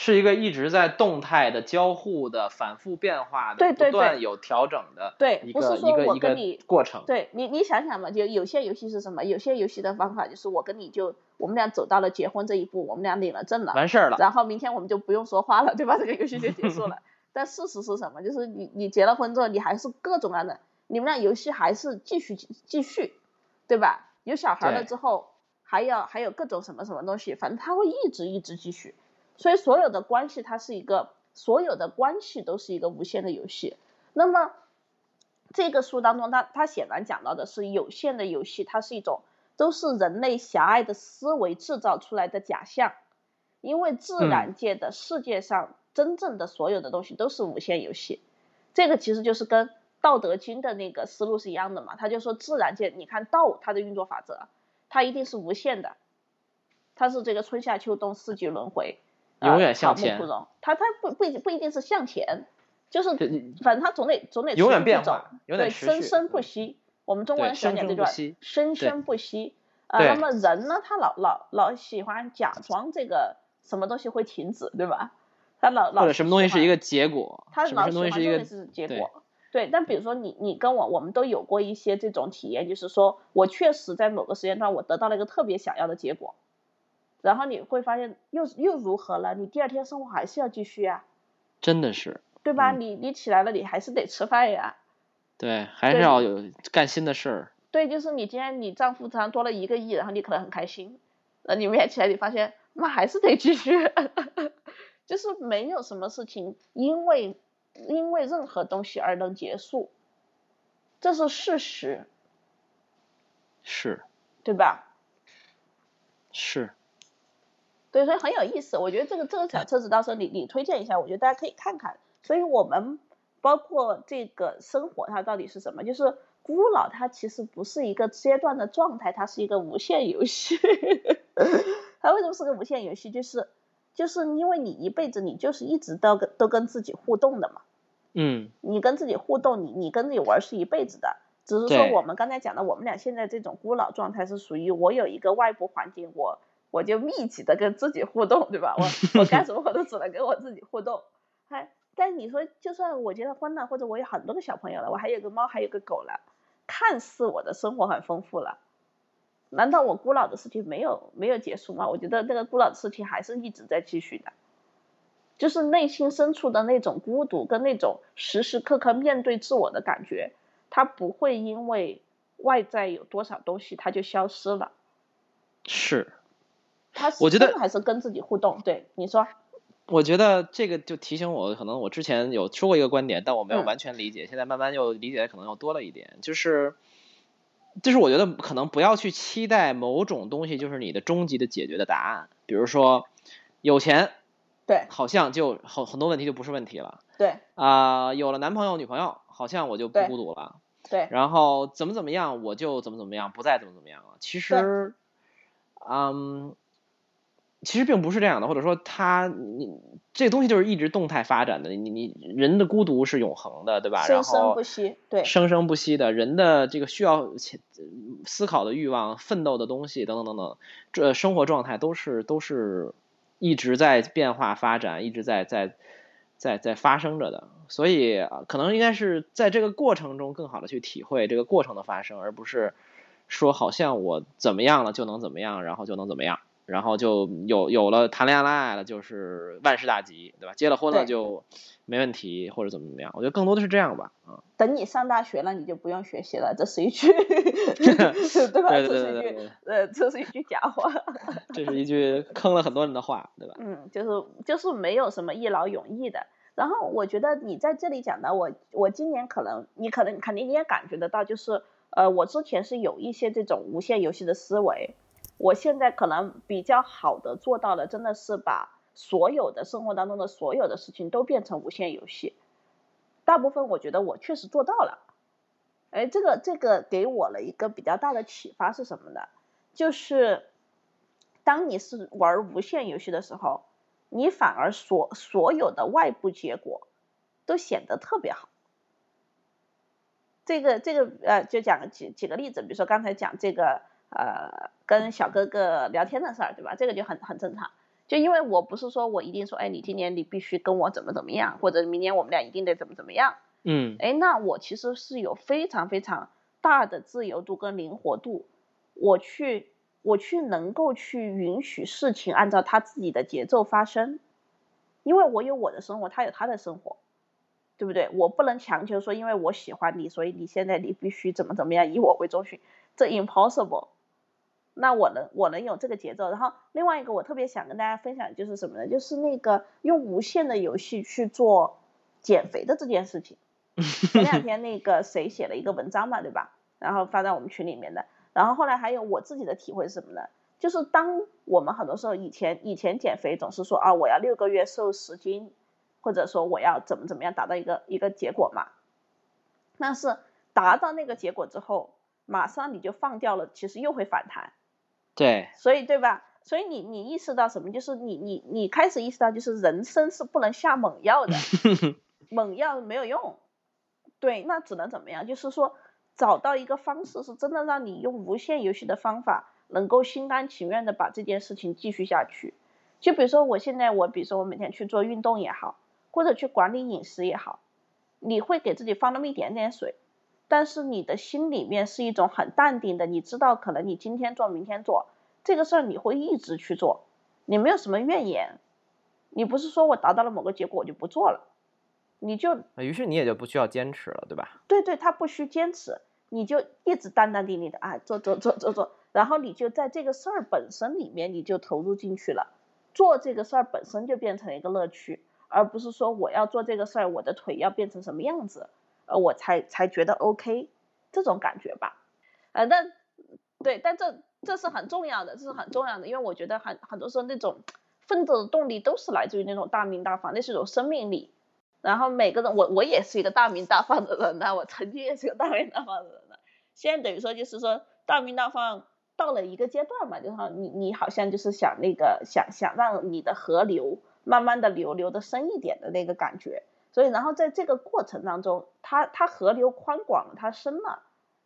Speaker 1: 是一个一直在动态的交互的、反复变化的、不断有调整的，
Speaker 2: 对，
Speaker 1: 一
Speaker 2: 个一个
Speaker 1: 一个过程。
Speaker 2: 对你，你想想嘛，就有些游戏是什么？有些游戏的方法就是我跟你就我们俩走到了结婚这一步，我们俩领了证了，
Speaker 1: 完事儿了，
Speaker 2: 然后明天我们就不用说话了，对吧？这个游戏就结束了。但事实是什么？就是你你结了婚之后，你还是各种各样的，你们俩游戏还是继续继续，对吧？有小孩了之后。还要还有各种什么什么东西，反正它会一直一直继续，所以所有的关系它是一个，所有的关系都是一个无限的游戏。那么这个书当中，它它显然讲到的是有限的游戏，它是一种都是人类狭隘的思维制造出来的假象，因为自然界的世界上真正的所有的东西都是无限游戏。这个其实就是跟《道德经》的那个思路是一样的嘛，他就说自然界，你看道它的运作法则。它一定是无限的，它是这个春夏秋冬四季轮回，
Speaker 1: 永远向前。
Speaker 2: 它它不不不一定是向前，就是反正它总得总得
Speaker 1: 永远变
Speaker 2: 化，对，生生不息。我们中国人喜欢讲这句话，生生不息。啊，那么人呢，他老老老喜欢假装这个什么东西会停止，对吧？他老老
Speaker 1: 或者什么东西是一个结果，
Speaker 2: 他老
Speaker 1: 喜欢
Speaker 2: 认为是结果。对，但比如说你你跟我，我们都有过一些这种体验，就是说我确实在某个时间段我得到了一个特别想要的结果，然后你会发现又又如何了？你第二天生活还是要继续啊，
Speaker 1: 真的是，
Speaker 2: 对吧？你你起来了，你还是得吃饭呀，
Speaker 1: 对，还是要有干新的事儿。
Speaker 2: 对，就是你今天你账户上多了一个亿，然后你可能很开心，那你明天起来你发现那还是得继续，就是没有什么事情因为。因为任何东西而能结束，这是事实，
Speaker 1: 是，
Speaker 2: 对吧？
Speaker 1: 是，
Speaker 2: 对，所以很有意思。我觉得这个这个小册子到时候你你推荐一下，我觉得大家可以看看。所以我们包括这个生活，它到底是什么？就是孤老，它其实不是一个阶段的状态，它是一个无限游戏。它为什么是个无限游戏？就是。就是因为你一辈子，你就是一直都跟都跟自己互动的嘛。
Speaker 1: 嗯。
Speaker 2: 你跟自己互动，你你跟自己玩是一辈子的。只是说我们刚才讲的，我们俩现在这种孤老状态是属于我有一个外部环境，我我就密集的跟自己互动，对吧？我 我干什么我都只能跟我自己互动。还但你说，就算我结了婚了，或者我有很多个小朋友了，我还有个猫，还有个狗了，看似我的生活很丰富了。难道我孤老的事情没有没有结束吗？我觉得那个孤老的事情还是一直在继续的，就是内心深处的那种孤独跟那种时时刻刻面对自我的感觉，它不会因为外在有多少东西它就消失了。
Speaker 1: 是，
Speaker 2: 他
Speaker 1: 我觉得
Speaker 2: 还是跟自己互动。对，你说。
Speaker 1: 我觉得这个就提醒我，可能我之前有说过一个观点，但我没有完全理解，现在慢慢又理解的可能又多了一点，就是。就是我觉得可能不要去期待某种东西就是你的终极的解决的答案，比如说有钱
Speaker 2: 对，
Speaker 1: 好像就很很多问题就不是问题了。
Speaker 2: 对，
Speaker 1: 啊，有了男朋友女朋友，好像我就不孤独了。
Speaker 2: 对，
Speaker 1: 然后怎么怎么样，我就怎么怎么样，不再怎么怎么样了。其实，嗯。其实并不是这样的，或者说他你这东西就是一直动态发展的。你你人的孤独是永恒的，对吧？
Speaker 2: 生生不息，对，
Speaker 1: 生生不息的人的这个需要思考的欲望、奋斗的东西等等等等，这生活状态都是都是一直在变化发展，一直在在在在发生着的。所以可能应该是在这个过程中更好的去体会这个过程的发生，而不是说好像我怎么样了就能怎么样，然后就能怎么样。然后就有有了谈恋爱了，就是万事大吉，对吧？结了婚了就没问题，或者怎么怎么样？我觉得更多的是这样吧，啊。
Speaker 2: 等你上大学了，你就不用学习了，这是一句，对吧？
Speaker 1: 这是一
Speaker 2: 句，呃，这是一句假话。
Speaker 1: 这是一句坑了很多人的话，对吧？
Speaker 2: 嗯，就是就是没有什么一劳永逸的。然后我觉得你在这里讲的，我我今年可能你可能肯定你也感觉得到，就是呃，我之前是有一些这种无限游戏的思维。我现在可能比较好的做到了，真的是把所有的生活当中的所有的事情都变成无限游戏。大部分我觉得我确实做到了。哎，这个这个给我了一个比较大的启发是什么呢？就是当你是玩无限游戏的时候，你反而所所有的外部结果都显得特别好。这个这个呃，就讲几几个例子，比如说刚才讲这个。呃，跟小哥哥聊天的事儿，对吧？这个就很很正常。就因为我不是说我一定说，哎，你今年你必须跟我怎么怎么样，或者明年我们俩一定得怎么怎么样。
Speaker 1: 嗯。
Speaker 2: 哎，那我其实是有非常非常大的自由度跟灵活度，我去我去能够去允许事情按照他自己的节奏发生，因为我有我的生活，他有他的生活，对不对？我不能强求说，因为我喜欢你，所以你现在你必须怎么怎么样，以我为中心，这 impossible。那我能我能有这个节奏，然后另外一个我特别想跟大家分享就是什么呢？就是那个用无限的游戏去做减肥的这件事情。前两天那个谁写了一个文章嘛，对吧？然后发在我们群里面的。然后后来还有我自己的体会是什么呢？就是当我们很多时候以前以前减肥总是说啊我要六个月瘦十斤，或者说我要怎么怎么样达到一个一个结果嘛。但是达到那个结果之后，马上你就放掉了，其实又会反弹。
Speaker 1: 对，
Speaker 2: 所以对吧？所以你你意识到什么？就是你你你开始意识到，就是人生是不能下猛药的，猛药没有用。对，那只能怎么样？就是说找到一个方式，是真的让你用无限游戏的方法，能够心甘情愿的把这件事情继续下去。就比如说我现在，我比如说我每天去做运动也好，或者去管理饮食也好，你会给自己放那么一点点水。但是你的心里面是一种很淡定的，你知道可能你今天做明天做这个事儿，你会一直去做，你没有什么怨言，你不是说我达到了某个结果我就不做了，你就
Speaker 1: 于是你也就不需要坚持了，对吧？
Speaker 2: 对对，他不需坚持，你就一直淡淡定定的啊，做做做做做，然后你就在这个事儿本身里面你就投入进去了，做这个事儿本身就变成了一个乐趣，而不是说我要做这个事儿，我的腿要变成什么样子。呃，我才才觉得 OK，这种感觉吧，呃，但对，但这这是很重要的，这是很重要的，因为我觉得很很多时候那种奋斗的动力都是来自于那种大名大放，那是种生命力。然后每个人，我我也是一个大名大放的人呢，我曾经也是个大名大放的人呢。现在等于说就是说大名大放到了一个阶段嘛，就是说你你好像就是想那个想想让你的河流慢慢的流流的深一点的那个感觉。所以，然后在这个过程当中，它它河流宽广，它深了。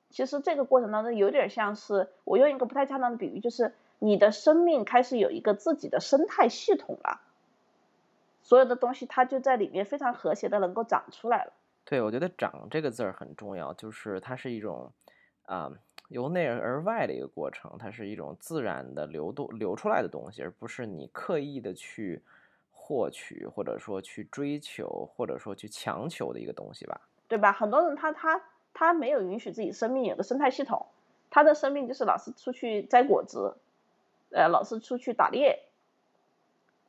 Speaker 2: 其实这个过程当中有点像是，我用一个不太恰当的比喻，就是你的生命开始有一个自己的生态系统了。所有的东西它就在里面非常和谐的能够长出来了。
Speaker 1: 对，我觉得“长”这个字儿很重要，就是它是一种啊由内而外的一个过程，它是一种自然的流动流出来的东西，而不是你刻意的去。获取或者说去追求或者说去强求的一个东西吧，
Speaker 2: 对吧？很多人他他他没有允许自己生命有个生态系统，他的生命就是老是出去摘果子，呃，老是出去打猎。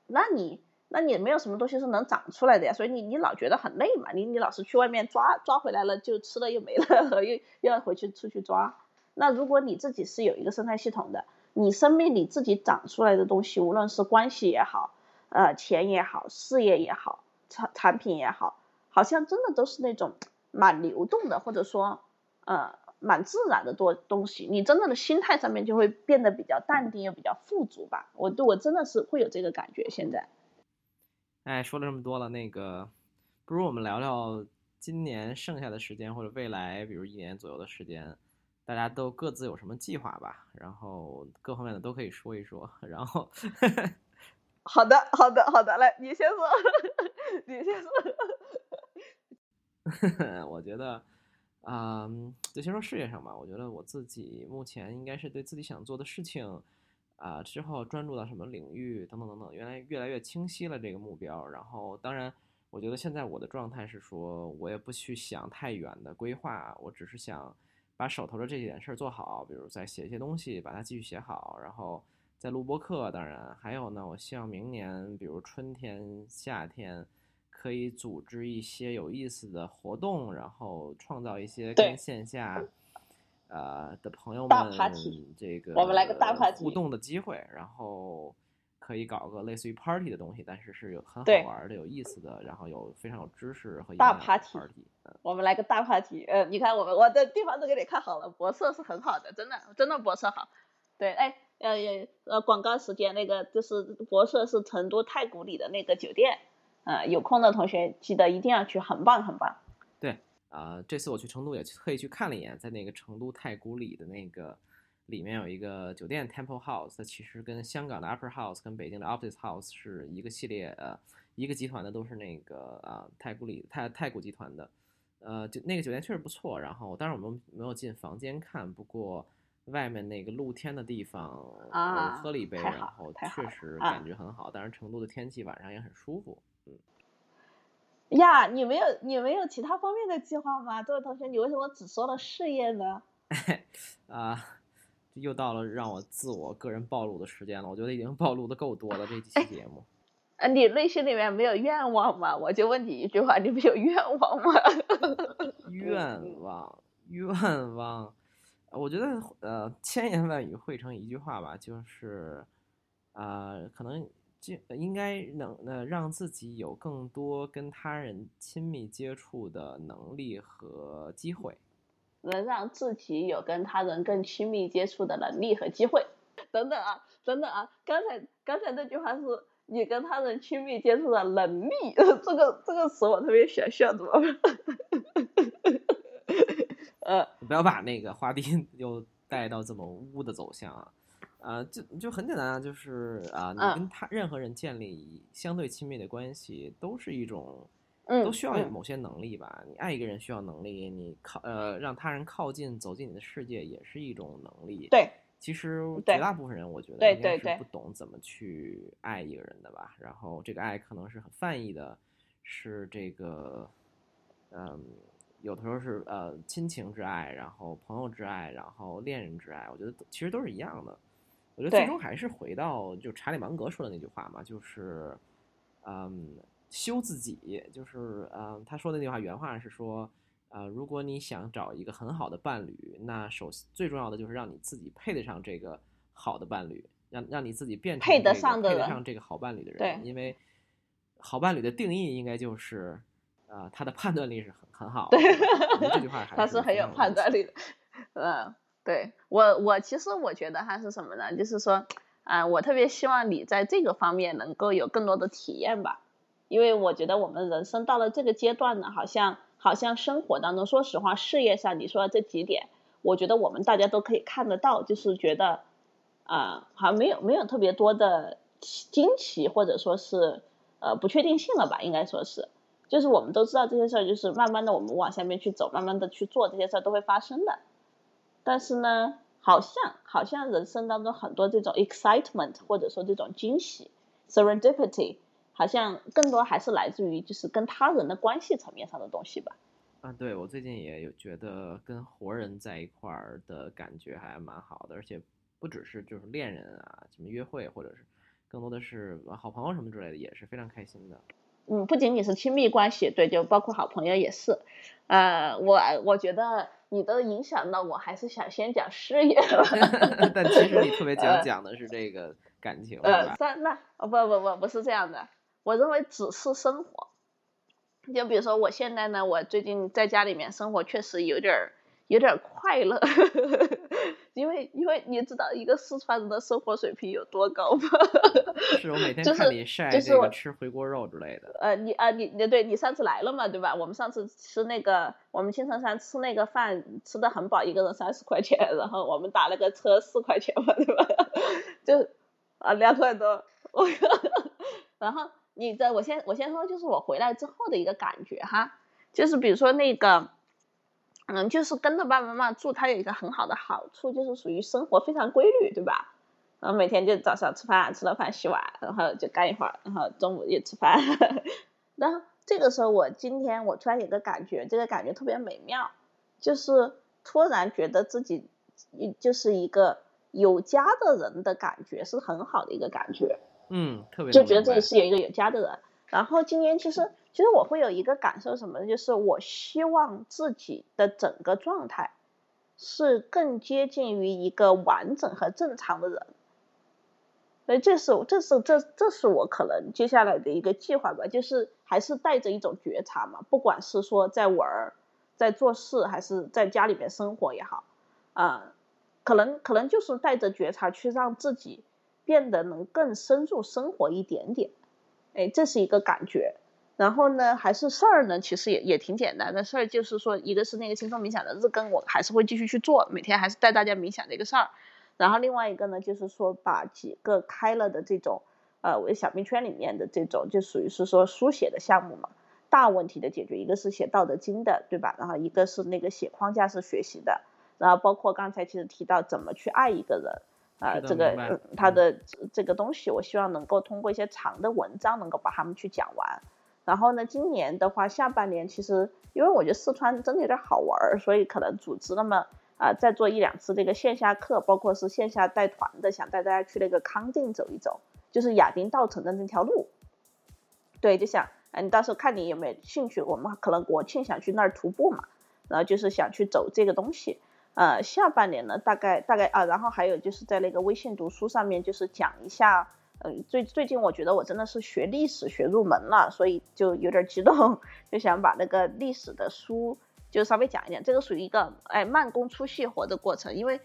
Speaker 2: 那你那你没有什么东西是能长出来的呀，所以你你老觉得很累嘛，你你老是去外面抓抓回来了就吃了又没了，又又要回去出去抓。那如果你自己是有一个生态系统的，你生命里自己长出来的东西，无论是关系也好。呃，钱也好，事业也好，产产品也好，好像真的都是那种蛮流动的，或者说，呃，蛮自然的多东西。你真的的心态上面就会变得比较淡定，又比较富足吧。我对我真的是会有这个感觉。现在，
Speaker 1: 哎，说了这么多了，那个，不如我们聊聊今年剩下的时间，或者未来，比如一年左右的时间，大家都各自有什么计划吧？然后各方面的都可以说一说。然后。
Speaker 2: 好的，好的，好的，来，你先说，你先
Speaker 1: 说。我觉得，啊，就先说事业上吧。我觉得我自己目前应该是对自己想做的事情，啊，之后专注到什么领域等等等等，原来越来越清晰了这个目标。然后，当然，我觉得现在我的状态是说，我也不去想太远的规划，我只是想把手头的这几件事做好，比如再写一些东西，把它继续写好，然后。在录播课，当然还有呢。我希望明年，比如春天、夏天，可以组织一些有意思的活动，然后创造一些跟线下，呃的朋友们这个
Speaker 2: 我们来个大 party
Speaker 1: 互动的机会，然后可以搞个类似于 party 的东西，但是是有很好玩的、有意思的，然后有非常有知识和
Speaker 2: 大 party。我们来个大 party，呃，你看我们我的地方都给你看好了，博色是很好的，真的真的博色好。对，哎。呃呃，广告时间那个就是博社是成都太古里的那个酒店，呃，有空的同学记得一定要去，很棒很棒。
Speaker 1: 对，啊，这次我去成都也特意去看了一眼，在那个成都太古里的那个里面有一个酒店 Temple House，它其实跟香港的 Upper House 跟北京的 Office House 是一个系列，呃，一个集团的，都是那个啊太古里太太古集团的，呃，就那个酒店确实不错。然后当然我们没有进房间看，不过。外面那个露天的地方，我喝了一杯，然后确实感觉很好。但是成都的天气晚上也很舒服，嗯。
Speaker 2: 呀，你没有你没有其他方面的计划吗？这位同学，你为什么只说了事业呢？
Speaker 1: 啊，又到了让我自我个人暴露的时间了。我觉得已经暴露的够多了这几期节目。
Speaker 2: 啊，你内心里面没有愿望吗？我就问你一句话，你没有愿望吗？
Speaker 1: 愿望，愿望。我觉得呃，千言万语汇成一句话吧，就是，呃，可能就应该能呃让自己有更多跟他人亲密接触的能力和机会，
Speaker 2: 能让自己有跟他人更亲密接触的能力和机会。等等啊，等等啊，刚才刚才那句话是你跟他人亲密接触的能力，这个这个词我特别想笑，怎么办？呃，
Speaker 1: 不要把那个话题 又带到这么污的走向啊！啊，就就很简单啊，就是啊，你跟他任何人建立相对亲密的关系，都是一种，都需要某些能力吧？你爱一个人需要能力，你靠呃让他人靠近走进你的世界也是一种能力。
Speaker 2: 对，
Speaker 1: 其实绝大部分人我觉得应该是不懂怎么去爱一个人的吧？然后这个爱可能是很泛义的，是这个，嗯。有的时候是呃亲情之爱，然后朋友之爱，然后恋人之爱，我觉得其实都是一样的。我觉得最终还是回到就查理芒格说的那句话嘛，就是嗯修自己，就是嗯他说的那句话原话是说，呃如果你想找一个很好的伴侣，那首最重要的就是让你自己配得上这个好的伴侣，让让你自己变成配
Speaker 2: 得上
Speaker 1: 配得上这个好伴侣的人。
Speaker 2: 对，
Speaker 1: 因为好伴侣的定义应该就是。啊，他的判断力是很很好。
Speaker 2: 对，
Speaker 1: 这句话
Speaker 2: 他
Speaker 1: 是
Speaker 2: 很有判断力的。嗯，对我我其实我觉得他是什么呢？就是说，啊，我特别希望你在这个方面能够有更多的体验吧。因为我觉得我们人生到了这个阶段呢，好像好像生活当中，说实话，事业上你说的这几点，我觉得我们大家都可以看得到，就是觉得啊，好像没有没有特别多的惊奇或者说是呃不确定性了吧，应该说是。就是我们都知道这些事儿，就是慢慢的我们往下面去走，慢慢的去做这些事儿都会发生的。但是呢，好像好像人生当中很多这种 excitement 或者说这种惊喜 serendipity，好像更多还是来自于就是跟他人的关系层面上的东西吧。
Speaker 1: 啊，对我最近也有觉得跟活人在一块儿的感觉还蛮好的，而且不只是就是恋人啊，什么约会或者是更多的是好朋友什么之类的，也是非常开心的。
Speaker 2: 嗯，不仅仅是亲密关系，对，就包括好朋友也是。呃，我我觉得你都影响到我，还是想先讲事业。
Speaker 1: 但其实你特别想讲的是这个感情。
Speaker 2: 呃，算那哦不不不不是这样的，我认为只是生活。就比如说我现在呢，我最近在家里面生活确实有点儿。有点快乐，因为因为你知道一个四川人的生活水平有多高吗？
Speaker 1: 是我每天看你晒
Speaker 2: 这
Speaker 1: 个吃回锅肉之类的。
Speaker 2: 呃，你啊，你你对你上次来了嘛，对吧？我们上次吃那个，我们青城山吃那个饭，吃的很饱，一个人三十块钱，然后我们打了个车四块钱嘛，对吧？就啊两块多，我然后你这我先我先说，就是我回来之后的一个感觉哈，就是比如说那个。嗯，就是跟着爸爸妈妈住，它有一个很好的好处，就是属于生活非常规律，对吧？然后每天就早上吃饭，吃了饭洗碗，然后就干一会儿，然后中午也吃饭。然后这个时候，我今天我突然有个感觉，这个感觉特别美妙，就是突然觉得自己就是一个有家的人的感觉，是很好的一个感觉。
Speaker 1: 嗯，特别
Speaker 2: 就觉得自己是有一个有家的人。然后今年其实。其实我会有一个感受，什么呢？就是我希望自己的整个状态是更接近于一个完整和正常的人。所以这是这是这这是我可能接下来的一个计划吧，就是还是带着一种觉察嘛，不管是说在玩儿、在做事，还是在家里面生活也好，啊，可能可能就是带着觉察去让自己变得能更深入生活一点点。哎，这是一个感觉。然后呢，还是事儿呢？其实也也挺简单的事儿，就是说，一个是那个轻松冥想的日更，我还是会继续去做，每天还是带大家冥想这个事儿。然后另外一个呢，就是说把几个开了的这种，呃，我的小蜜圈里面的这种，就属于是说书写的项目嘛，大问题的解决，一个是写《道德经》的，对吧？然后一个是那个写框架式学习的，然后包括刚才其实提到怎么去爱一个人，啊，这个他的这个东西，我希望能够通过一些长的文章，能够把他们去讲完。然后呢，今年的话，下半年其实因为我觉得四川真的有点好玩儿，所以可能组织那么啊再做一两次这个线下课，包括是线下带团的，想带大家去那个康定走一走，就是亚丁稻城的那条路。对，就想哎，你到时候看你有没有兴趣，我们可能国庆想去那儿徒步嘛，然后就是想去走这个东西。呃，下半年呢，大概大概啊，然后还有就是在那个微信读书上面，就是讲一下。嗯，最最近我觉得我真的是学历史学入门了，所以就有点激动，就想把那个历史的书就稍微讲一讲。这个属于一个哎慢工出细活的过程，因为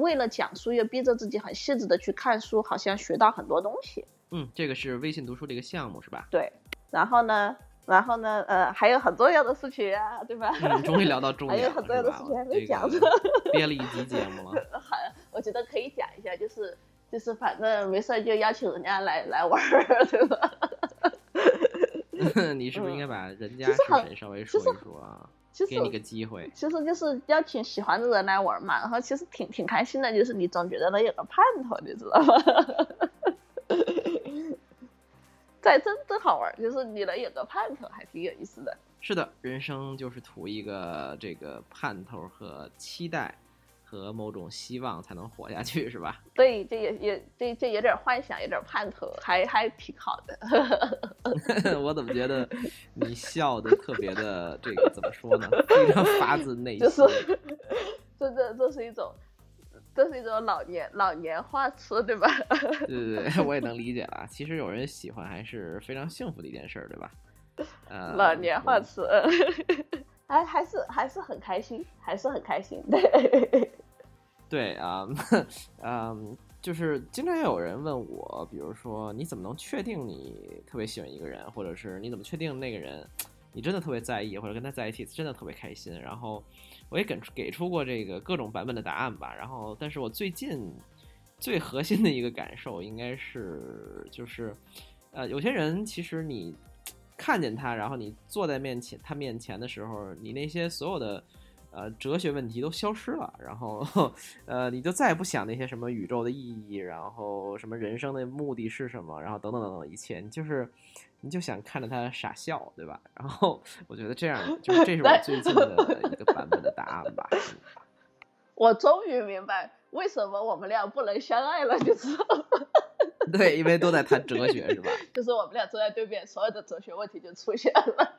Speaker 2: 为了讲书又逼着自己很细致的去看书，好像学到很多东西。
Speaker 1: 嗯，这个是微信读书的一个项目是吧？
Speaker 2: 对。然后呢，然后呢，呃，还有很重要的事情啊，对吧？
Speaker 1: 终于聊到重
Speaker 2: 点了，还有很重要的事情还没讲。
Speaker 1: 憋了一集节目了。
Speaker 2: 好，我觉得可以讲一下，就是。就是反正没事就邀请人家来来玩儿，对吧？
Speaker 1: 你是不是应该把人家是谁稍微说一说啊？给你个机会。
Speaker 2: 其实就是邀请喜欢的人来玩嘛，然后其实挺挺开心的，就是你总觉得能有个盼头，你知道吗？在真真好玩，就是你能有个盼头，还挺有意思的。
Speaker 1: 是的，人生就是图一个这个盼头和期待。和某种希望才能活下去，是吧？
Speaker 2: 对，这也也这这有点幻想，有点盼头，还还挺好
Speaker 1: 的。我怎么觉得你笑的特别的这个怎么说呢？非常发自内心。
Speaker 2: 就是这这这是一种，这是一种老年老年话词，对吧？
Speaker 1: 对对对，我也能理解了。其实有人喜欢还是非常幸福的一件事，对吧？呃，
Speaker 2: 老年话词。还还是还是很开心，还是很开心。对，
Speaker 1: 对啊，嗯，就是经常有人问我，比如说你怎么能确定你特别喜欢一个人，或者是你怎么确定那个人你真的特别在意，或者跟他在一起真的特别开心？然后我也给给出过这个各种版本的答案吧。然后，但是我最近最核心的一个感受应该是，就是呃，有些人其实你。看见他，然后你坐在面前他面前的时候，你那些所有的呃哲学问题都消失了，然后呃你就再也不想那些什么宇宙的意义，然后什么人生的目的是什么，然后等等等等一切，你就是你就想看着他傻笑，对吧？然后我觉得这样就是这是我最近的一个版本的答案吧。
Speaker 2: 我终于明白为什么我们俩不能相爱了，就是。
Speaker 1: 对，因为都在谈哲学，是吧？
Speaker 2: 就是我们俩坐在对面，所有的哲学问题就出现了。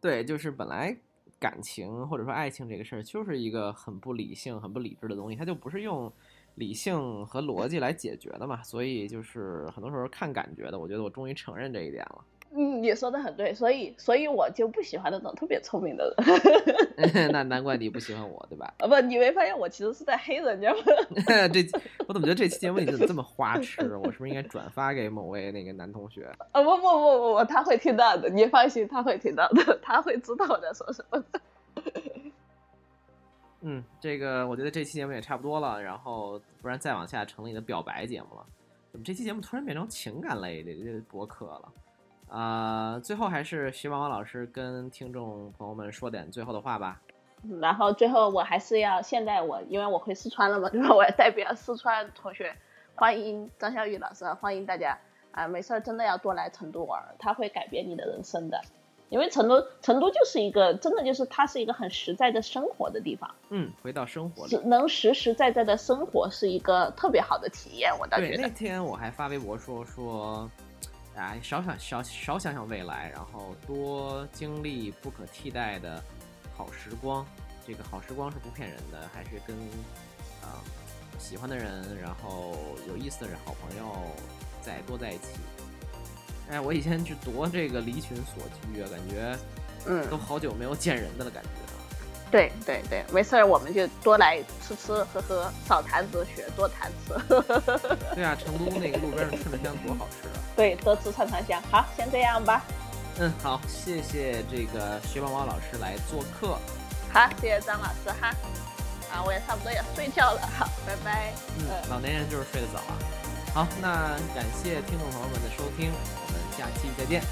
Speaker 1: 对，就是本来感情或者说爱情这个事儿，就是一个很不理性、很不理智的东西，它就不是用理性和逻辑来解决的嘛，所以就是很多时候看感觉的。我觉得我终于承认这一点了。
Speaker 2: 嗯，你说的很对，所以所以我就不喜欢那种特别聪明的
Speaker 1: 人。那难怪你不喜欢我，对吧？
Speaker 2: 啊不，你没发现我其实是在黑人家吗？
Speaker 1: 这我怎么觉得这期节目你怎么这么花痴？我是不是应该转发给某位那个男同学？
Speaker 2: 啊不不不不不，他会听到的，你放心，他会听到的，他会知道我在说什么。
Speaker 1: 嗯，这个我觉得这期节目也差不多了，然后不然再往下成了你的表白节目了。怎么这期节目突然变成情感类的这博客了？啊，最后还是徐毛毛老师跟听众朋友们说点最后的话吧。
Speaker 2: 然后最后我还是要，现在我因为我回四川了嘛，对吧？我要代表四川同学欢迎张小雨老师，欢迎大家啊！没事儿，真的要多来成都玩，它会改变你的人生的。因为成都，成都就是一个真的就是它是一个很实在的生活的地方。
Speaker 1: 嗯，回到生活
Speaker 2: 里，能实实在在的生活是一个特别好的体验。我倒觉得。
Speaker 1: 那天我还发微博说说，哎，少想少少想想未来，然后多经历不可替代的好时光。这个好时光是不骗人的，还是跟啊喜欢的人，然后有意思的人、好朋友再多在一起。哎，我以前去多这个离群所居啊，感觉，
Speaker 2: 嗯，
Speaker 1: 都好久没有见人的了，感觉。
Speaker 2: 对对对，没事儿，我们就多来吃吃喝喝，少谈哲学，多谈吃。
Speaker 1: 对啊，成都那个路边的串串香多好吃啊！
Speaker 2: 对，多吃串串香。好，先这样吧。
Speaker 1: 嗯，好，谢谢这个薛宝宝老师来做客。
Speaker 2: 好，谢谢张老师哈。啊，我也差不多要睡觉了，好，拜拜。
Speaker 1: 嗯，老年人就是睡得早啊。好，那感谢听众朋友们的收听。我们下期再见。